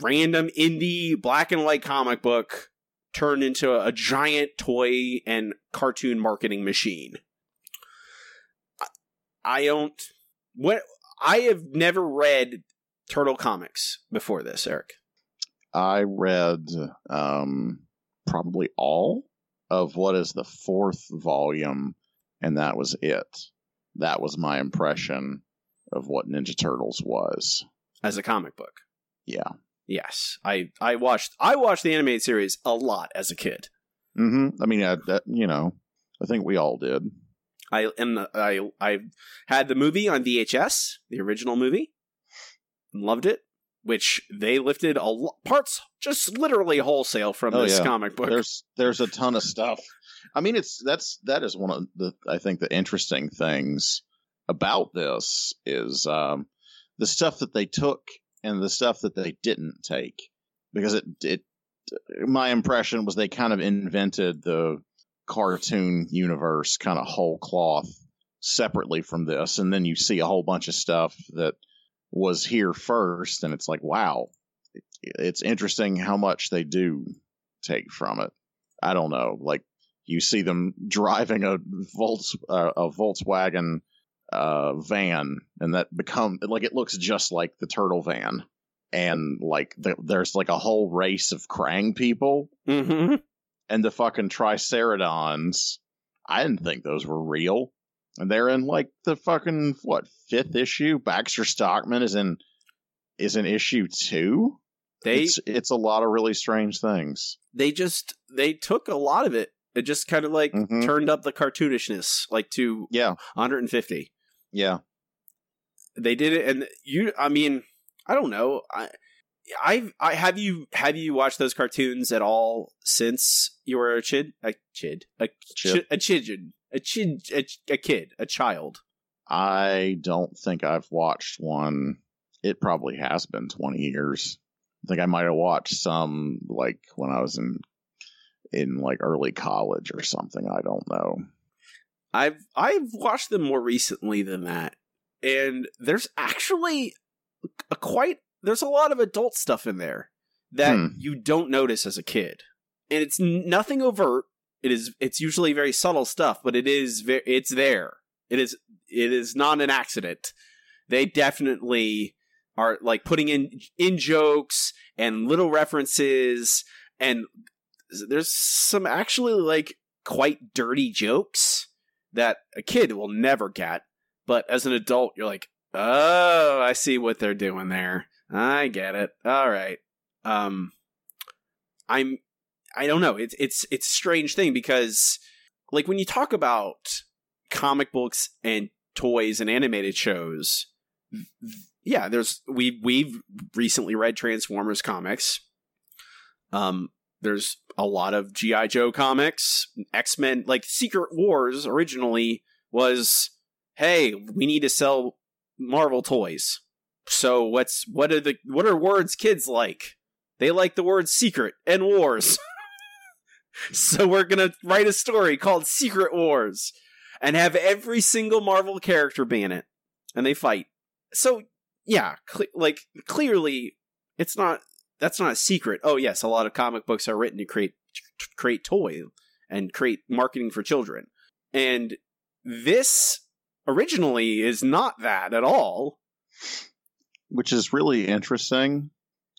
random indie black and white comic book turned into a, a giant toy and cartoon marketing machine. I, I don't what I have never read turtle comics before this, Eric. I read um, probably all of what is the fourth volume, and that was it. That was my impression of what Ninja Turtles was. As a comic book. Yeah. Yes. I I watched I watched the animated series a lot as a kid. hmm I mean, I, that, you know, I think we all did. I and I I had the movie on VHS, the original movie. Loved it. which they lifted a lo- parts just literally wholesale from Oh, this yeah. comic book. there's there's a ton of stuff. I mean, it's that's that is one of the I think the interesting things about this is um, the stuff that they took and the stuff that they didn't take because it it my impression was they kind of invented the cartoon universe kind of whole cloth separately from this and then you see a whole bunch of stuff that was here first and it's like wow it's interesting how much they do take from it. I don't know like you see them driving a Volks, uh, a Volkswagen uh, van, and that become like it looks just like the turtle van, and like the, there's like a whole race of Krang people, hmm and the fucking Triceratons. I didn't think those were real, and they're in like the fucking what fifth issue. Baxter Stockman is in is in issue two. They it's, it's a lot of really strange things. they just they took a lot of it. It just kind of like Mhm. turned up the cartoonishness like to Yeah, 150. Yeah. They did it, and you. I mean, I don't know. I. I I have you have you watched those cartoons at all since you were a chid a chid a Chid. a chid a chid a, a kid a child I don't think I've watched one. It probably has been 20 years. I think I might have watched some like when I was in in like early college or something. I don't know. I've I've watched them more recently than that, and there's actually a quite there's a lot of adult stuff in there that Hmm. you don't notice as a kid, and it's nothing overt. It is it's usually very subtle stuff, but it is ve- it's there. It is it is not an accident. They definitely are like putting in in jokes and little references and there's some actually like quite dirty jokes that a kid will never get but as an adult you're like oh i see what they're doing there. I get it. All right. Um i'm i don't know. It's it's it's a strange thing because like when you talk about comic books and toys and animated shows yeah there's we we've recently read transformers comics. Um there's a lot of gi joe comics. X-men like secret wars originally was hey we need to sell marvel toys. So what's what are the what are words kids like? They like the word secret and wars. So we're gonna write a story called secret wars and have every single marvel character be in it. And they fight. So yeah cle like clearly it's not that's not a secret. Oh yes a lot of comic books are written to create to create toy and create marketing for children. And this originally is not that at all. Which is really interesting.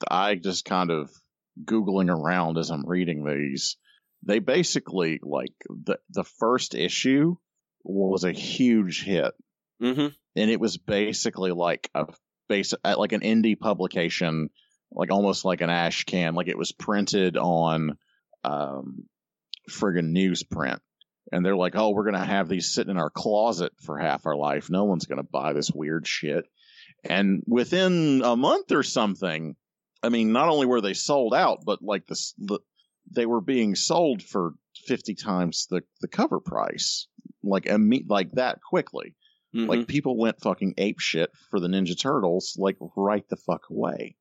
I just kind of googling around as I'm reading these. They basically like the the first issue was a huge hit. Mm-hmm. And it was basically like a base uh, like an indie publication like almost like an ash can like it was printed on um friggin newsprint and they're like oh we're gonna have these sitting in our closet for half our life no one's gonna buy this weird shit and within a month or something i mean not only were they sold out but like this the, they were being sold for 50 times the the cover price like imme- like that quickly Mm-hmm. like people went fucking ape shit for the Ninja Turtles, like right the fuck away.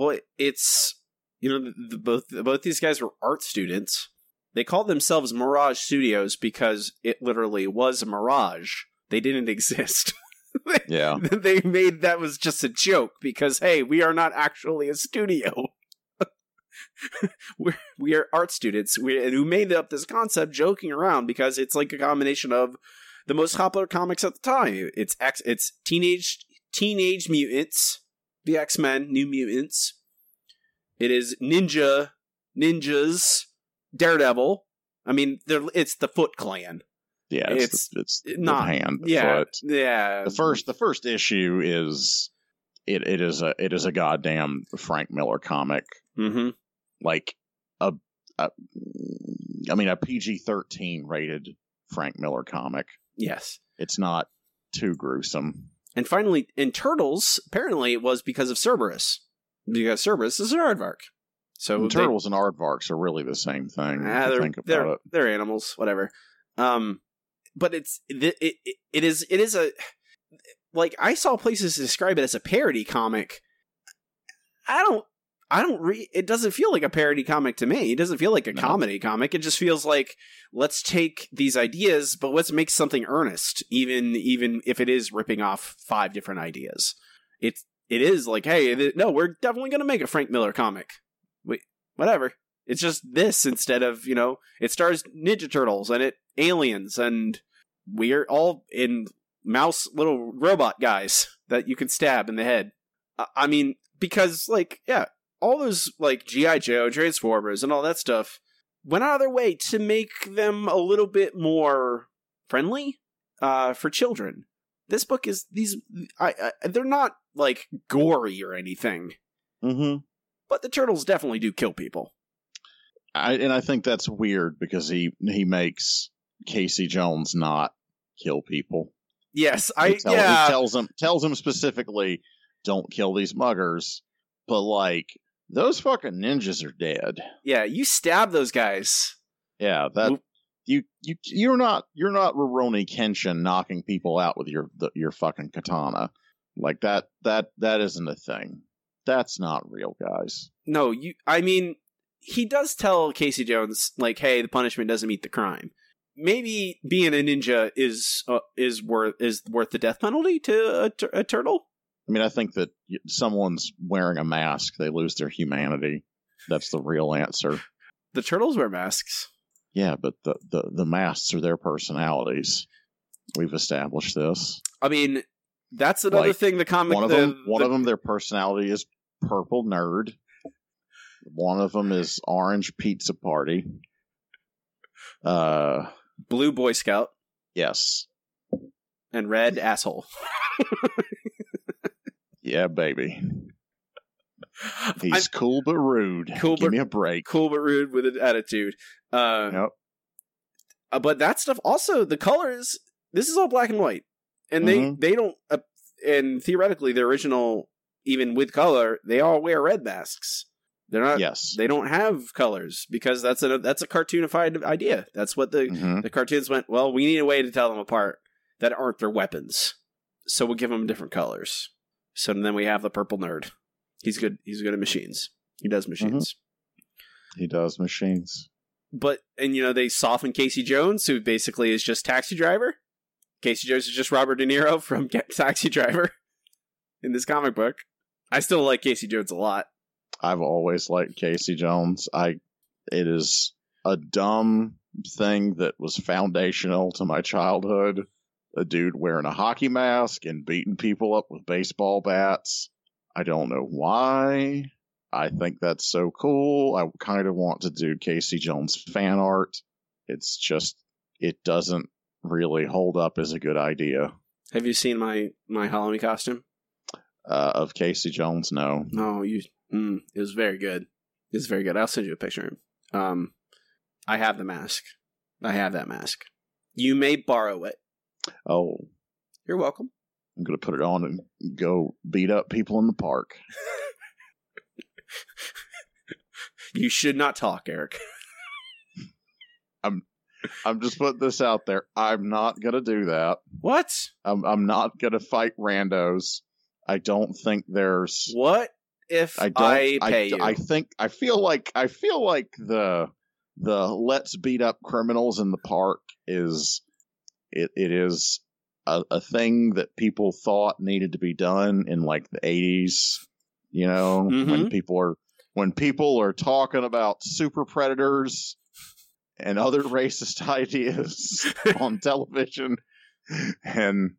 Well, it's you know the, the, both both these guys were art students. They called themselves Mirage Studios because it literally was a mirage. They didn't exist. Yeah, they made that was just a joke because hey, we are not actually a studio. We're, we are art students we, and who made up this concept joking around because it's like a combination of the most popular comics at the time. It's X, it's teenage teenage mutants, the X Men, New Mutants. It is ninja, ninjas, Daredevil. I mean, they're, it's the Foot Clan. yeah, it's It's the, it's the hand, the Yeah, foot. yeah. The first the first issue is it it is a it is a goddamn Frank Miller comic, hmm like a, a I mean a PG thirteen rated Frank Miller comic. Yes. It's not too gruesome. And finally, in Turtles, apparently it was because of Cerebus. because Cerebus is an aardvark. So And they- turtles and aardvarks are really the same thing. Ah, they're, they're, it. they're animals, whatever. Um, but it's it, it it is it is a like I saw places describe it as a parody comic. I don't I don't re it doesn't feel like a parody comic to me. It doesn't feel like a No. comedy comic. It just feels like let's take these ideas, but let's make something earnest, even even if it is ripping off five different ideas. It's it is like, hey, it- no, we're definitely gonna make a Frank Miller comic. Whatever. It's just this instead of you know it stars Ninja Turtles and it aliens and we're all in mouse little robot guys that you can stab in the head. I mean, because like yeah, all those like GI Joe, Transformers, and all that stuff went out of their way to make them a little bit more friendly uh, for children. This book is these I, I they're not like gory or anything, Mm-hmm. but the turtles definitely do kill people. I, and I think that's weird because he he makes Casey Jones not kill people. Yes, He I tell- yeah. he tells him tells him specifically, don't kill these muggers. But like those fucking ninjas are dead. Yeah, you stab those guys. Yeah, that Oop. you you you're not you're not Rurouni Kenshin knocking people out with your the, your fucking katana. Like that that that isn't a thing. That's not real, guys. No, you. I mean, he does tell Casey Jones like, "Hey, the punishment doesn't meet the crime." Maybe being a ninja is uh, is worth is worth the death penalty to a, tur- a turtle. I mean, I think that someone's wearing a mask, they lose their humanity. That's the real answer. The turtles wear masks. Yeah, but the, the, the masks are their personalities. We've established this. I mean, that's another Like, thing. The comic. One of the- them, one the- of them, their personality is purple nerd. One of them is orange pizza party. Uh, blue Boy Scout yes, and red asshole. yeah, baby. He's cool but rude. Cool Give but- me a break. cool but rude with an attitude. Uh, Yep. uh, but that stuff also the colors. This is all black and white, and they Mhm. they don't. Uh, and theoretically, the original, even with color, they all wear red masks. They're not. Yes. They don't have colors because that's a that's a cartoonified idea. That's what the Mhm. the cartoons went. Well, we need a way to tell them apart that aren't their weapons, so we'll give them different colors. So then we have the purple nerd. He's good. He's good at machines. He does mhm. machines. He does machines. but and you know they soften Casey Jones, who basically is just Taxi Driver. Casey Jones is just Robert De Niro from Taxi Driver in this comic book. I still like Casey Jones a lot. I've always liked Casey Jones. I it is a dumb thing that was foundational to my childhood. A dude wearing a hockey mask and beating people up with baseball bats. I don't know why. I think that's so cool. I kind of want to do Casey Jones fan art. It's just it doesn't really hold up as a good idea. Have you seen my my Halloween costume? Uh, of Casey Jones, no. No, you. Mm, it was very good. It was very good. I'll send you a picture. Um, I have the mask. I have that mask. You may borrow it. Oh, You're welcome. I'm gonna put it on and go beat up people in the park. You should not talk, Eric. I'm I'm just putting this out there. I'm not gonna do that. What? I'm I'm not gonna fight randos. I don't think there's. What if I I, pay you? I think I feel like I feel like the the let's beat up criminals in the park is it it is a, a thing that people thought needed to be done in like the 80s. You know when Mhm. people are when people are talking about super predators and other racist ideas on television and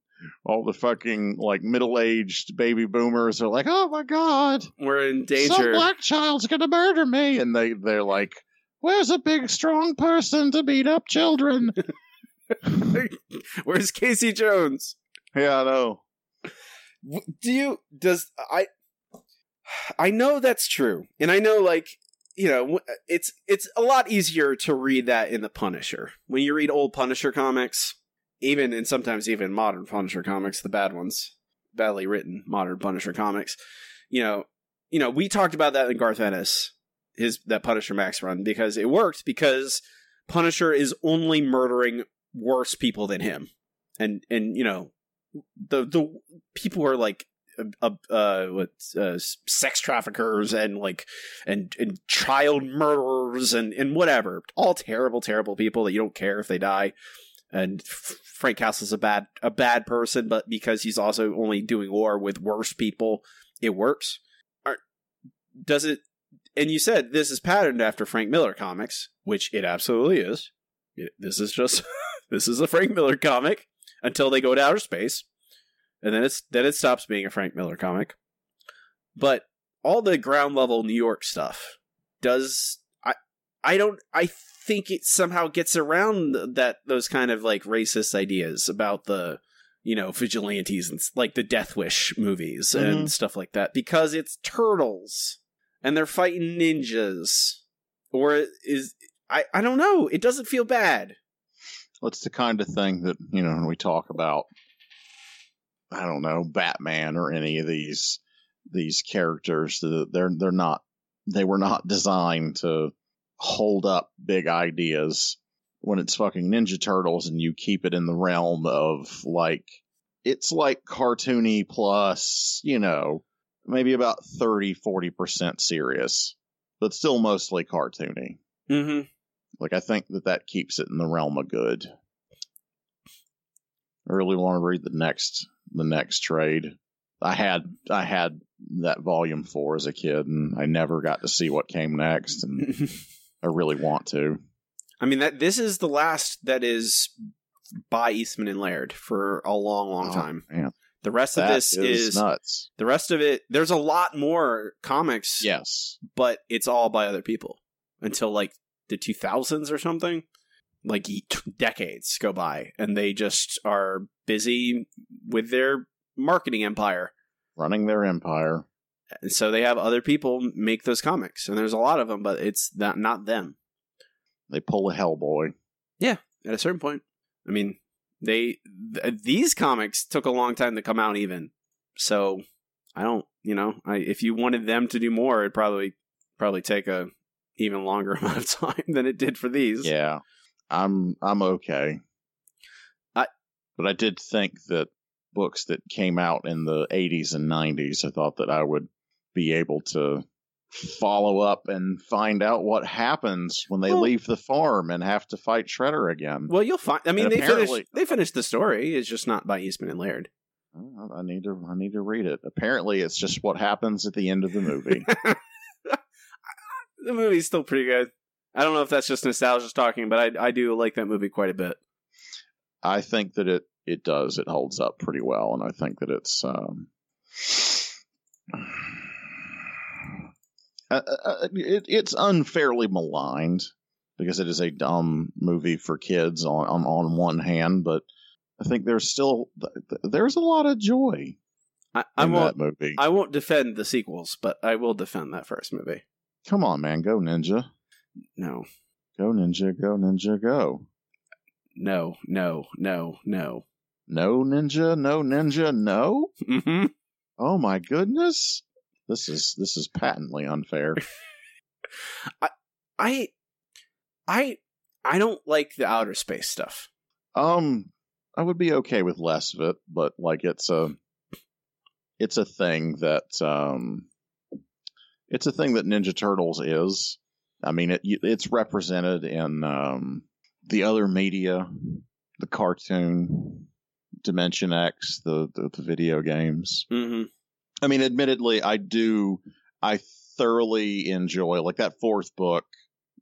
all the fucking like middle-aged baby boomers are like oh my god We're in danger some black child's gonna murder me and they they're like where's a big strong person to beat up children Where's Casey Jones? yeah i know Do you does I I know that's true. And I know like, you know, it's it's a lot easier to read that in the Punisher. When you read old Punisher comics, even and sometimes even modern Punisher comics, the bad ones, badly written modern Punisher comics, you know, you know, we talked about that in Garth Ennis, his that Punisher Max run because it worked because Punisher is only murdering worse people than him, and and you know, the the people are like. Uh, uh, what uh, sex traffickers and like and and child murderers and and whatever, all terrible, terrible people that you don't care if they die. And F- Frank Castle's a bad a bad person, but because he's also only doing war with worse people, it works. Are, does it? And you said this is patterned after Frank Miller comics, which it absolutely is. It, this is just this is a Frank Miller comic until they go to outer space, and then it's then it stops being a Frank Miller comic. But all the ground level New York stuff does I I don't I think it somehow gets around that those kind of like racist ideas about the you know vigilantes and like the Death Wish movies and mm-hmm. stuff like that because it's turtles and they're fighting ninjas or is I I don't know it doesn't feel bad What's the kind of thing that you know when we talk about? I don't know Batman or any of these these characters. They're they're not they were not designed to hold up big ideas. When it's fucking Ninja Turtles and you keep it in the realm of like it's like cartoony plus you know maybe about 30 40% serious but still mostly cartoony mm-hmm like I think that that keeps it in the realm of good. I really want to read the next the next trade. I had I had that volume four as a kid, and I never got to see what came next, and I really want to. I mean that this is the last that is by Eastman and Laird for a long long Oh, time man. the rest of That this is nuts. the rest of it there's a lot more comics Yes, but it's all by other people until like the 2000s or something like decades go by and they just are busy with their marketing empire running their empire. and so they have other people make those comics and there's a lot of them but it's not not them They pull a Hellboy. Yeah at a certain point i mean they th- these comics took a long time to come out even so i don't you know I, if you wanted them to do more it'd probably probably take a even longer amount of time than it did for these Yeah, I'm I'm okay. I- but I did think that books that came out in the 80s and 90s, I thought that I would be able to follow up and find out what happens when they Well- leave the farm and have to fight Shredder again. Well, you'll find. I mean, And they finished. They finished the story. It's just not by Eastman and Laird. Oh, I need to I need to read it. Apparently, it's just what happens at the end of the movie. the movie's still pretty good. I don't know if that's just nostalgia talking, but I I do like that movie quite a bit. I think that it it does. It holds up pretty well, and I think that it's um, uh, uh, it, it's unfairly maligned because it is a dumb movie for kids on on, on one hand, but I think there's still there's a lot of joy I, I in won't. that movie. I won't defend the sequels, but I will defend that first movie. Come on, man, go ninja, No, go ninja, go ninja, go. no, no, no, no. No ninja, no ninja, no. hmm Oh my goodness. This is this is patently unfair. I, I, I don't like the outer space stuff. um I would be okay with less of it, but like it's a it's a thing that um it's a thing that Ninja Turtles is. I mean it it's represented in um the other media, the cartoon, Dimension X, the the, the video games. hmm I mean, admittedly, I do. I thoroughly enjoy like that fourth book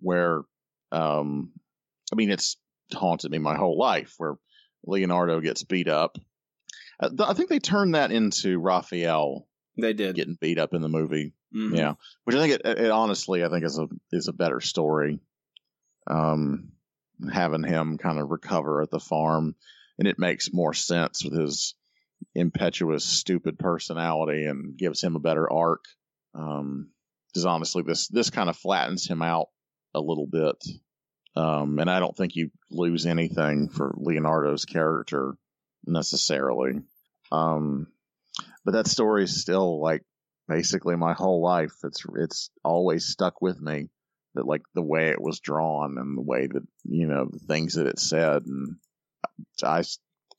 where, um, I mean, it's haunted me my whole life where Leonardo gets beat up. Uh, I think they turned that into Raphael They did. getting beat up in the movie. Mhm. Yeah, which I think it, it honestly, I think is a is a better story. Um, having him kind of recover at the farm, and it makes more sense with his impetuous, stupid personality, and gives him a better arc. Um, because honestly, this this kind of flattens him out a little bit. Um, and I don't think you lose anything for Leonardo's character necessarily. Um, but that story is still like basically my whole life. It's it's always stuck with me that like the way it was drawn and the way that you know the things that it said, and I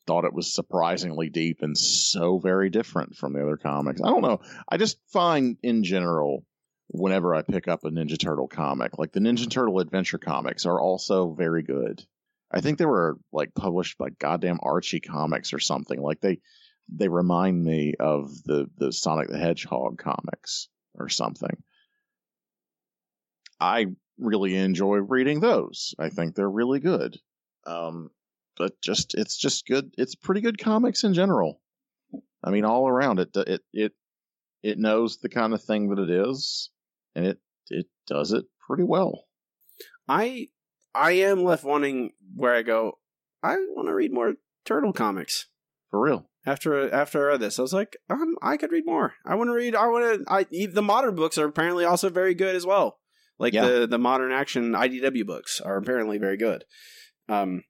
thought it was surprisingly deep and so very different from the other comics. I don't know. I just find in general whenever I pick up a Ninja Turtle comic, like the Ninja Turtle Adventure comics are also very good. I think they were like published by goddamn Archie Comics or something. Like they they remind me of the the Sonic the Hedgehog comics or something. I really enjoy reading those. I think they're really good. Um, but just it's just good. It's pretty good comics in general. I mean, all around it, it it it knows the kind of thing that it is, and it it does it pretty well. I I am left wanting where I go. I want to read more turtle comics. For real. After after I read this, I was like, um, I could read more. I want to read. I want to. I the modern books are apparently also very good as well. Like Yeah. the the modern action IDW books are apparently very good. Um,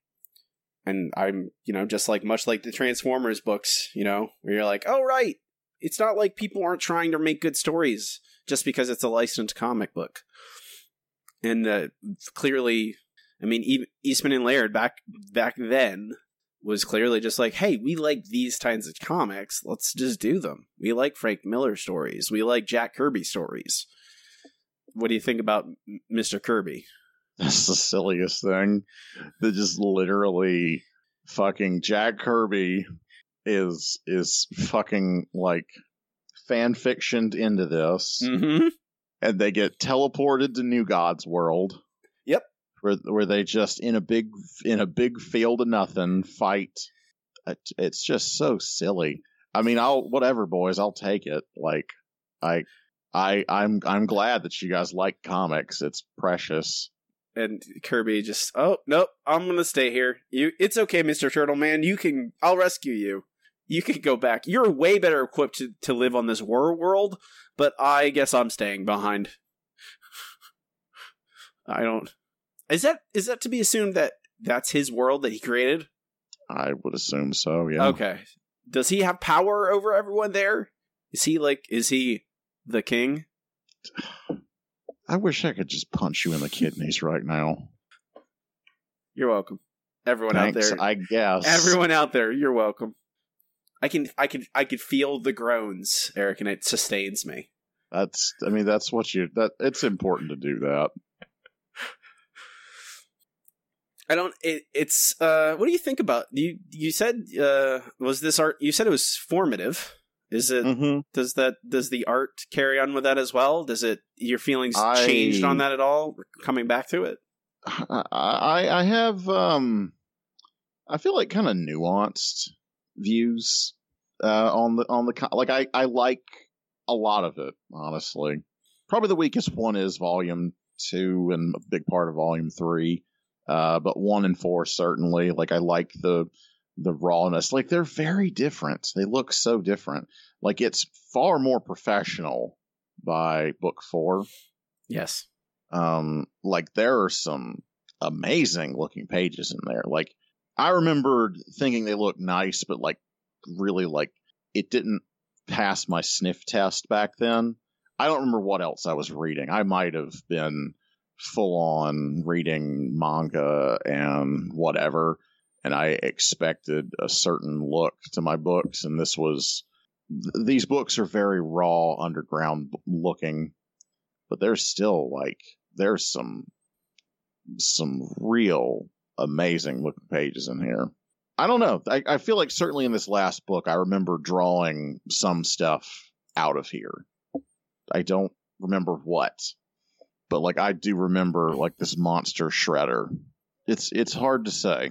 and I'm you know just like much like the Transformers books, you know, where you're like, oh right, it's not like people aren't trying to make good stories just because it's a licensed comic book. And uh, clearly, I mean, Eastman and Laird back back then was clearly just like, hey, we like these kinds of comics. Let's just do them. We like Frank Miller stories. We like Jack Kirby stories. What do you think about Mr. Kirby? That's the silliest thing. That just literally fucking Jack Kirby is is fucking like fan fictioned into this, Mm-hmm. and they get teleported to New God's world. Where where they just in a big in a big field of nothing fight. It's just so silly. I mean, I'll whatever, boys. I'll take it. Like, I, I, I'm I'm glad that you guys like comics. It's precious. And Kirby just, oh nope, I'm gonna stay here. You, it's okay, Mr. Turtle Man. You can, I'll rescue you. You can go back. You're way better equipped to, to live on this war world, but I guess I'm staying behind. I don't. Is that is that to be assumed that that's his world that he created? I would assume so. Yeah. Okay. Does he have power over everyone there? Is he like is he the king? I wish I could just punch you in the kidneys right now. You're welcome. Everyone Thanks, out there. I guess. Everyone out there, you're welcome. I can I can I can feel the groans, Eric, and it sustains me. That's. I mean, that's what you. That it's important to do that. I don't it, it's uh what do you think about you you said uh was this art you said it was formative. Is it Mm-hmm. does that does the art carry on with that as well? Does it your feelings I- changed on that at all coming back to it? I I have um I feel like kind of nuanced views uh on the on the like I I like a lot of it honestly. Probably the weakest one is volume 2 and a big part of volume 3. Uh but 1 and 4 certainly like I like the the rawness. Like they're very different. They look so different. Like it's far more professional by book 4 Yes. um like there are some amazing looking pages in there like i remembered thinking they looked nice but like really like it didn't pass my sniff test back then i don't remember what else i was reading i might have been full on reading manga and whatever and i expected a certain look to my books and this was th- these books are very raw underground looking but there's still like there's some some real amazing looking pages in here. I don't know. I, I feel like certainly in this last book, I remember drawing some stuff out of here. I don't remember what, but like I do remember like this monster shredder. It's it's hard to say.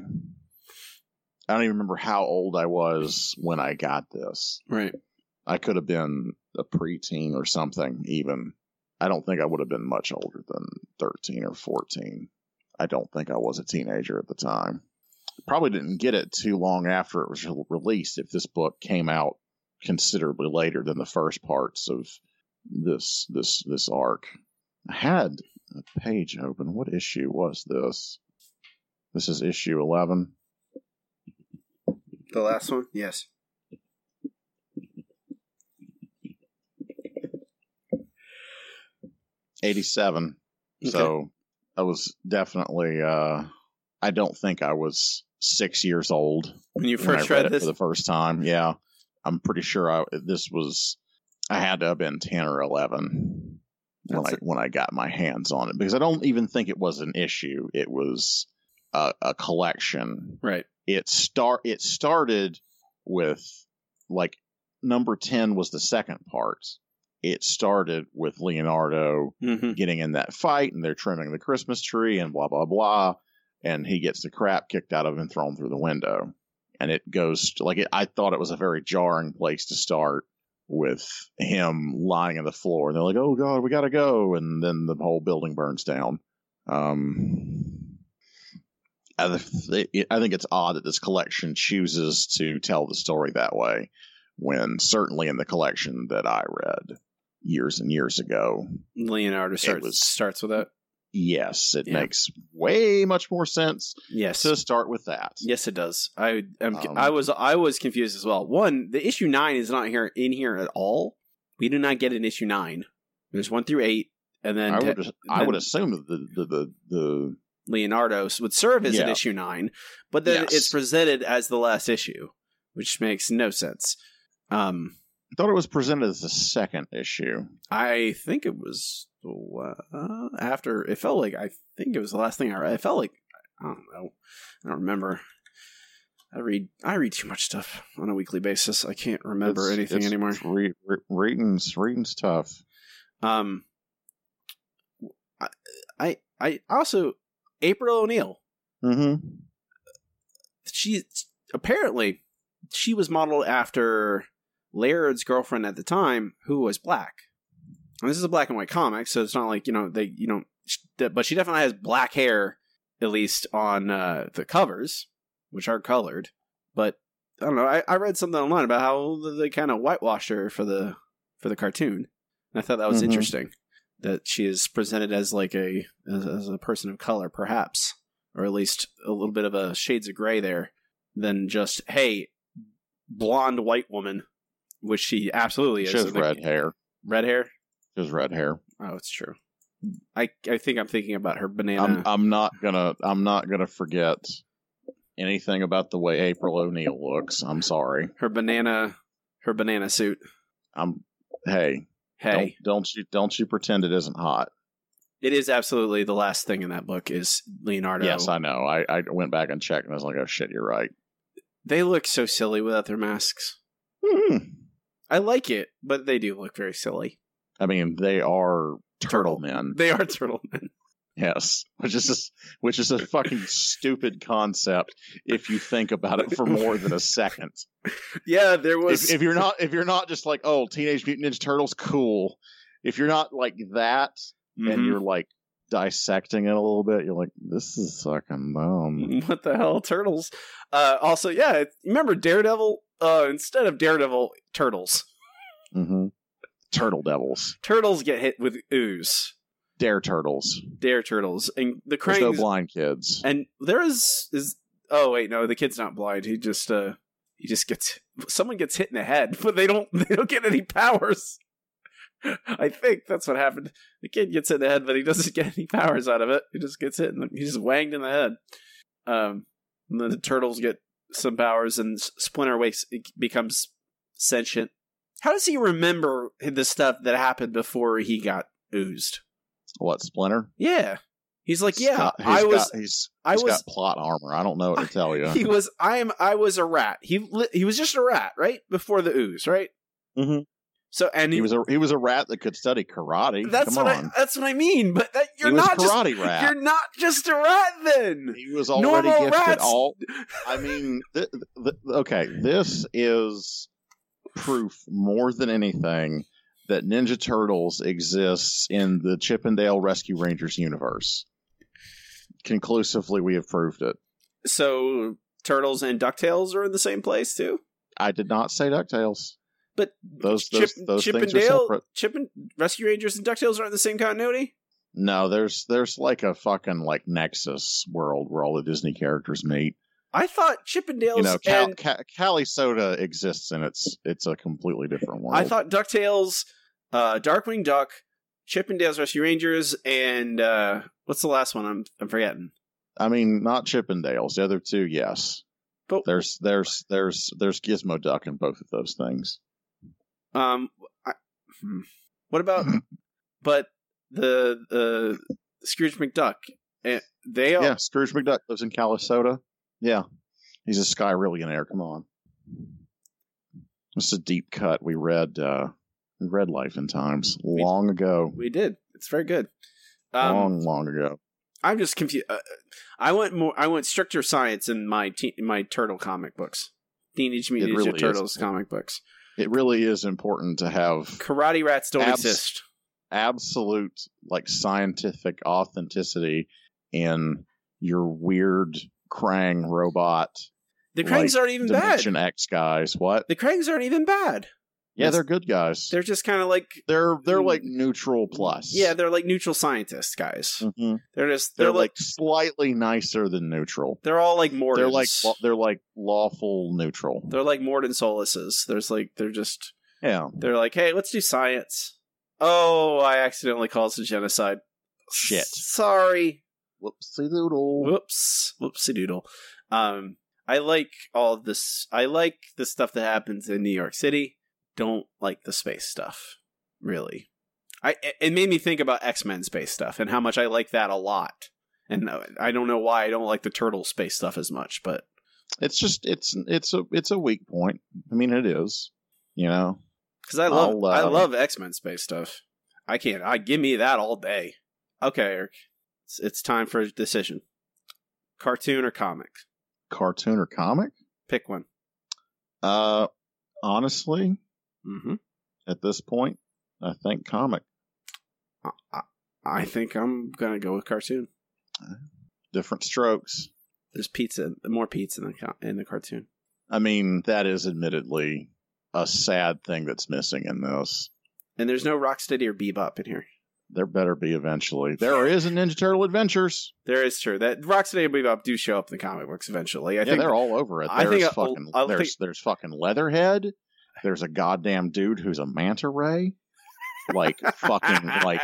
I don't even remember how old I was when I got this. Right. I could have been a preteen or something, even. I don't think I would have been much older than 13 or 14. I don't think I was a teenager at the time. Probably didn't get it too long after it was released if this book came out considerably later than the first parts of this this this arc. I had a page open. What issue was this? This is issue 11. The last one? Yes. 87. Okay. So I was definitely. uh I don't think I was six years old when you when first read read it this, for the first time. Yeah, I'm pretty sure I this was. I had to have been ten or eleven when I when I got my hands on it because I don't even think it was an issue. It was a, a collection. right? It start it started with like number ten was the second part. It started with Leonardo Mm-hmm. getting in that fight and they're trimming the Christmas tree and blah blah blah and he gets the crap kicked out of him and thrown through the window and it goes like it, I thought it was a very jarring place to start with him lying on the floor. And they're like oh god we gotta go. And then the whole building burns down. Um I, th- I think it's odd that this collection chooses to tell the story that way when certainly in the collection that I read years and years ago Leonardo starts was- starts with that. Yes, it Yeah. makes way much more sense Yes, to start with that. yes, it does. I. Um, I was. I was confused as well. One, the issue nine is not here in here at all. We do not get an issue nine. There's one through eight, and then I te- would, I then- would assume that the the the, the Leonardo would serve as an issue nine, but then Yes. it's presented as the last issue, which makes no sense. Um, I thought it was presented as the second issue. I think it was uh, after. It felt like I think it was the last thing I read. It felt like I don't know. I don't remember. I read. I read too much stuff on a weekly basis. I can't remember It's- anything it's anymore. Re, re, reading's reading's tough. Um, I, I, I also April O'Neil. Mm-hmm. She apparently she was modeled after Laird's girlfriend at the time, who was black. And this is a black and white comic, so it's not like you know they you know, but she definitely has black hair, at least on uh, the covers, which are colored. But I don't know. I, I read something online about how they kind of whitewashed her for the for the cartoon. And I thought that was Mhm. interesting that she is presented as like a as, as a person of color, perhaps, or at least a little bit of a shades of gray there, than just hey, blonde white woman, which she absolutely is. She has red hair. Red hair. Has red hair. Oh, it's true. I I think I'm thinking about her banana. I'm I'm not gonna I'm not gonna forget anything about the way April O'Neil looks. I'm sorry. her banana. Her banana suit. I'm hey. Hey, Don't, don't you don't you pretend it isn't hot. it is absolutely the last thing in that book is Leonardo. Yes, I know. I, I went back and checked and I was like, oh shit, you're right. they look so silly without their masks. Hmm. I like it, but they do look very silly. I mean, they are turtle Turtle. men. They are turtle men. Yes, which is a, which is a fucking stupid concept if you think about it for more than a second. Yeah, there was. If, if you're not if you're not just like oh Teenage Mutant Ninja Turtles cool, if you're not like that and Mhm. you're like dissecting it a little bit, you're like this is fucking dumb. what the hell, turtles? Uh, also, yeah, remember Daredevil? Uh, instead of Daredevil, turtles. hmm Turtle Devils, Turtles get hit with ooze. Dare Turtles. Dare turtles, and the There's no cranes. blind kids. and there is is. Oh wait, no, the kid's not blind. He just uh, he just gets someone gets hit in the head, but they don't they don't get any powers. I think that's what happened. The kid gets hit in the head, but he doesn't get any powers out of it. He just gets hit and he's just wanged in the head. Um, and then the turtles get some powers, and Splinter wakes becomes sentient. How does he remember the stuff that happened before he got oozed? What Splinter? Yeah, he's like, yeah, got- he's I was, got- he's I he's was, got plot armor. I don't know what to tell you. he was, I am, I was a rat. He, he was just a rat, right before the ooze, right? Mhm. So, and He was a he was a rat that could study karate. that's Come what on. I, that's what I mean. But that you're not a just, karate rat. you're not just a rat then. He was already Normal gifted rats- all. I mean, th- th- okay, this is proof more than anything that Ninja Turtles exists in the Chippendale Rescue Rangers universe. Conclusively, we have proved it. So, turtles and Ducktales are in the same place too. I did not say Ducktales. But Those Chip, those, those Chip things and are separate. Chip and Rescue Rangers and Ducktales aren't in the same continuity. No, there's there's like a fucking like Nexus world where all the Disney characters meet. I thought Chippendales You know, Cal, and Ca- Calisota exists and it's it's a completely different world. I thought Ducktales, uh, Darkwing Duck, Chippendales Rescue Rangers, and uh, what's the last one? I'm I'm forgetting. I mean, not Chippendales. The other two, yes. But- there's there's there's there's Gizmo Duck in both of those things. Um, I, hmm. what about? but the the Scrooge McDuck, eh, they all Yeah, Scrooge McDuck lives in Calisota. Yeah, he's a sky billionaire. Come on, this is a deep cut. We read uh we read Life and Times long ago, we did. It's very good. Um, long long ago. I'm just confused. Uh, I went more. I went stricter science in my te- my turtle comic books. Teenage Mutant Ninja really is. Turtles comic books. It really is important to have Karate rats don't Abs- exist. absolute like scientific authenticity in your weird Krang robot The Krangs like, aren't even bad. Dimension X guys. What? The Krangs aren't even bad. Yeah, That's- they're good guys. They're just kind of like They're they're like neutral plus. yeah, they're like neutral scientists guys. Mhm. They're just they're, they're, like like slightly nicer than neutral. they're all like Mordins. They're like they're like lawful neutral. they're like Mordin Soluses. There's like they're just Yeah, they're like hey let's do science. Oh, I accidentally caused a genocide. Shit. Sorry. Whoopsie doodle. Whoops. Whoopsie doodle. Um, I like all this. I like the stuff that happens in New York City. Don't like the space stuff, really. I it made me think about X Men space stuff and how much I like that a lot. And uh, I don't know why I don't like the turtle space stuff as much, but It's just it's it's a it's a weak point. I mean, it is. You know, because I love I'll, I uh, love X Men space stuff. I can't. I give me that all day. Okay, Eric, it's, it's time for a decision. Cartoon or comic? cartoon or comic. Pick one. Uh, honestly, Mm-hmm. at this point, I think comic. I think I'm gonna go with cartoon. Different strokes. There's pizza, more pizza in the in the cartoon. I mean, that is admittedly a sad thing that's missing in this. And there's no Rocksteady or Bebop in here. There better be eventually. There is a Ninja Turtle Adventures. There is true that Rocksteady and Bebop do show up in the comic books eventually. I yeah, think they're all over it. I There's think I- fucking I'll there's think- there's fucking Leatherhead. There's a goddamn dude who's a manta ray. Like fucking like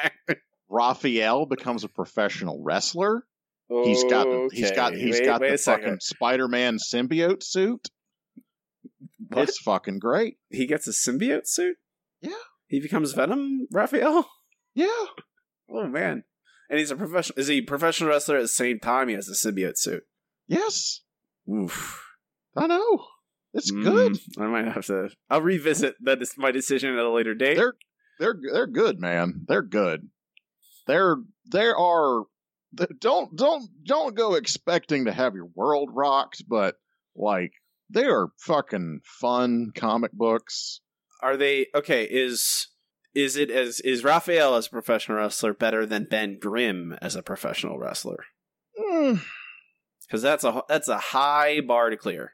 Raphael becomes a professional wrestler. He's got he's got he's wait- got wait the fucking Spider-Man symbiote suit. What? It's fucking great. He gets a symbiote suit. Yeah. He becomes Venom, Raphael. Yeah. Oh man! And he's a professional. Is he a professional wrestler at the same time he has a symbiote suit? Yes. Oof. I know. It's good. Mm, I might have to. I'll revisit that. Is my decision at a later date. They're they're they're good, man. They're good. They're there are don't don't don't go expecting to have your world rocked, but like they are fucking fun comic books. Are they okay? Is is it as is Raphael as a professional wrestler better than Ben Grimm as a professional wrestler? Mm, Because that's a that's a high bar to clear.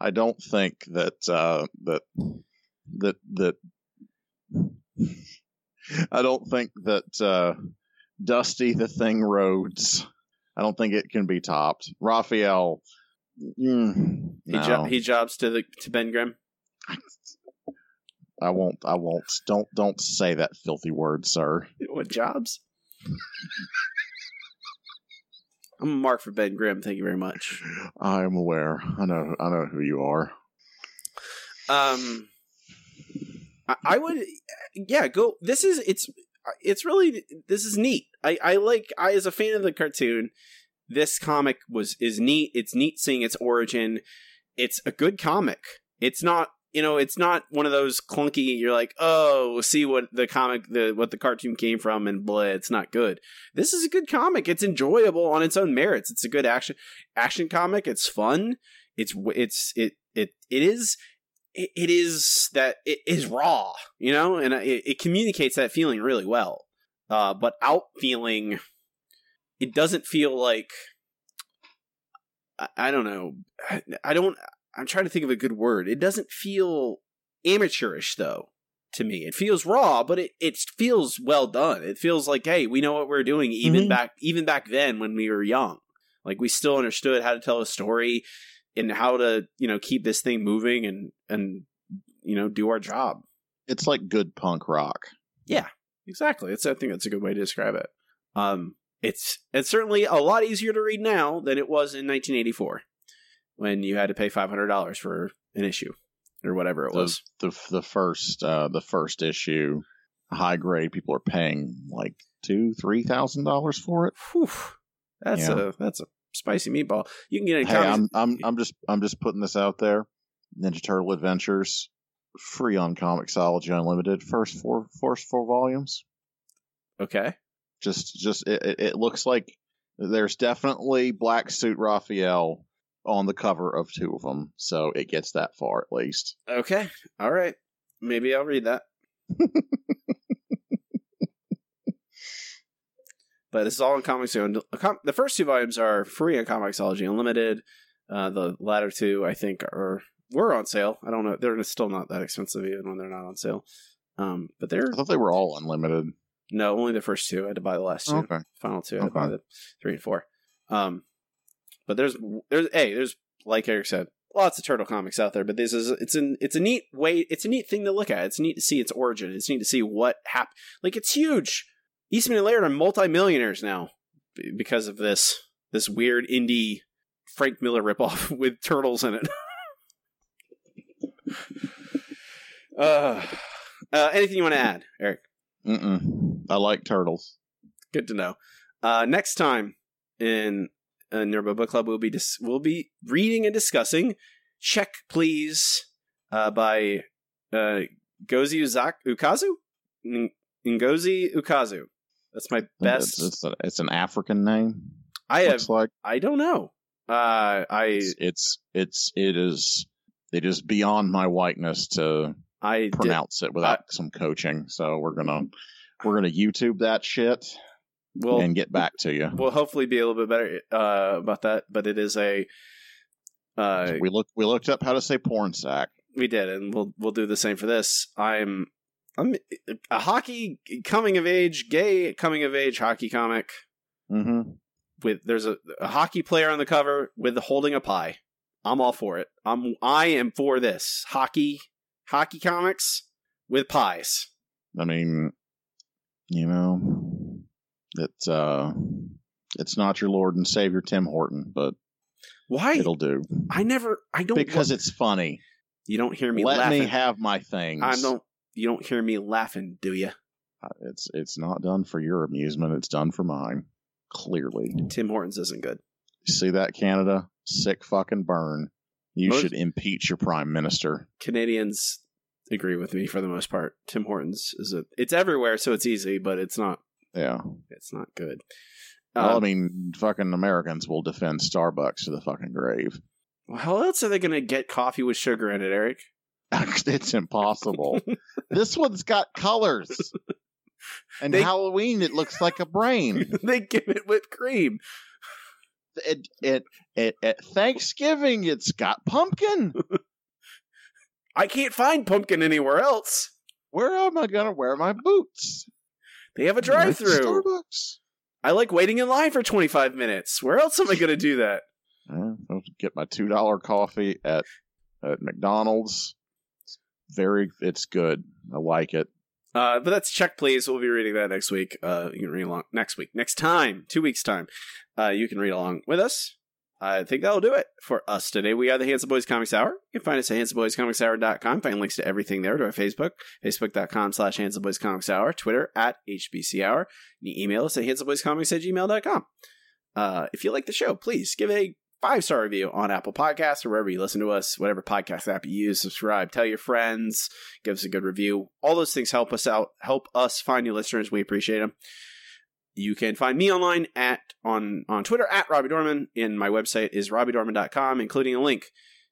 I don't think that uh, that that that I don't think that uh, Dusty the Thing Rhodes. I don't think it can be topped. Raphael. Mm, He no. jo- he jobs to the to Ben Grimm. I won't. I won't. Don't. Don't say that filthy word, sir. What jobs? I'm a mark for Ben Grimm. Thank you very much. I am aware. I know. I know who you are. Um, I, I would, yeah, go. This is it's it's really this is neat. I I like I as a fan of the cartoon, this comic was is neat. It's neat seeing its origin. It's a good comic. It's not you know it's not one of those clunky. You're like oh see what the comic the what the cartoon came from and blah. It's not good. This is a good comic. It's enjoyable on its own merits. It's a good action action comic. It's fun. It's it's it it it is it, is that it is raw, you know, and it, it communicates that feeling really well. Uh, but out feeling, it doesn't feel like I, I don't know. I don't. I'm trying to think of a good word. It doesn't feel amateurish though. To me, it feels raw, but it, it feels well done. It feels like, hey, we know what we're doing, even Mhm. back even back then when we were young. Like we still understood how to tell a story and how to you know keep this thing moving and and you know do our job It's like good punk rock. Yeah, exactly. It's I think that's a good way to describe it. Um, it's it's certainly a lot easier to read now than it was in 1984 when you had to pay five hundred dollars for an issue or whatever it The, was. the the first uh, the first issue, high grade people are paying like two three thousand dollars for it. Whew. That's Yeah. a that's a spicy meatball. You can get it. Hey, comics- I'm I'm I'm just I'm just putting this out there. Ninja Turtle Adventures, free on Comixology Unlimited. First four first four volumes. okay. Just just it- it looks like there's definitely Black Suit Raphael on the cover of two of them, so it gets that far at least. Okay. All right. Maybe I'll read that. but this is all in Comics. The first two volumes are free on Comixology Unlimited. Uh, the latter two, I think, are were on sale. I don't know. They're still not that expensive even when they're not on sale. Um, but they're I thought they were all unlimited. no only the first two. I had to buy the last two. Okay. Final two. I had to buy the three and four. Um, but there's there's hey there's like Eric said lots of turtle comics out there, but this is it's an it's a neat way it's a neat thing to look at. It's neat to see its origin. It's neat to see what happened. Like it's huge. Eastman and Laird are multimillionaires now because of this this weird indie Frank Miller ripoff with turtles in it. uh, uh, anything you want to add, Eric? Mm-mm. I like turtles. Good to know. Uh, next time in uh, Nurba Book Club, we'll be dis- we'll be reading and discussing "Check Please" uh, by uh, Gozi Uzak- Ukazu. N- Ngozi Ukazu. That's my best. It's, a, it's an African name. I have. Like I don't know. Uh, I it's, it's it's it is it is beyond my whiteness to I did, pronounce it without some coaching. So we're gonna we're gonna YouTube that shit will and get back to you. We'll hopefully be a little bit better uh, about that. But it is a. Uh, we looked we looked up how to say Pornsak. We did, and we'll we'll do the same for this. I'm I'm a hockey coming of age, gay coming of age hockey comic Mm-hmm. with there's a, a hockey player on the cover with holding a pie. I'm all for it. I'm I am for this hockey hockey comics with pies. I mean, you know, it's uh, it's not your Lord and Savior Tim Horton, but Why? it'll do I never. I don't because it's funny. you don't hear me Let laughing. me have my things. I don't. You don't hear me laughing, do you? Uh, It's it's not done for your amusement. It's done for mine. Clearly, Tim Hortons isn't good. see that Canada sick fucking burn. You Most- should impeach your prime minister. Canadians agree with me for the most part. Tim Hortons is a. It's everywhere, so it's easy, but it's not. Yeah. It's not good. well, I Um, mean, fucking Americans will defend Starbucks to the fucking grave. Well, how else are they going to get coffee with sugar in it, Eric? it's impossible. this one's got colors. And They- Halloween, it looks like a brain. they give it whipped cream. it, it, it, at Thanksgiving, it's got pumpkin. I can't find pumpkin anywhere else. Where am I gonna wear my boots? They have a drive-through. Starbucks. I like waiting in line for 25 minutes. Where else am I going to do that? I'll get my two dollar coffee at at McDonald's. It's very, it's good. I like it. Uh, but that's check, please. We'll be reading that next week. Uh, you can read along next week, next time, two weeks time. Uh, you can read along with us. I think that'll do it for us today. We are the Handsome Boys Comics Hour. You can find us at handsomeboyscomicshour.com. Find links to everything there to our Facebook, facebook.com slash Handsome Boys Comics Hour, Twitter at HBC Hour. You can email us at handsomeboyscomics at gmail.com. Uh, if you like the show, please give a five star review on Apple Podcasts or wherever you listen to us, whatever podcast app you use. Subscribe, tell your friends, give us a good review. All those things help us out, help us find new listeners. We appreciate them. You can find me online at on on Twitter at Robbie Dorman, and my website is robbiedorman.com, including a link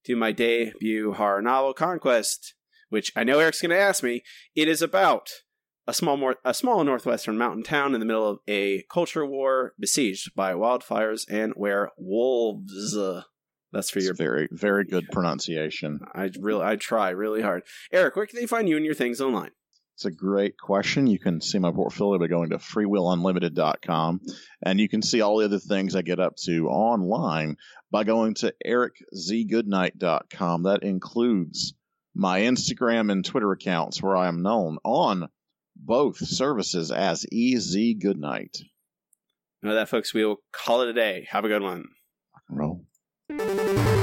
to my debut horror novel, Conquest, which I know Eric's going to ask me. It is about a small more a small northwestern mountain town in the middle of a culture war, besieged by wildfires and werewolves. Uh, That's for It's your. very, very good pronunciation. I really, I try really hard. Eric, where can they find you and your things online? It's a great question. You can see my portfolio by going to freewillunlimited.com. And you can see all the other things I get up to online by going to ericzgoodnight.com. That includes my Instagram and Twitter accounts where I am known on both services as Easy Goodnight. Now that, folks, we will call it a day. Have a good one. Rock and roll.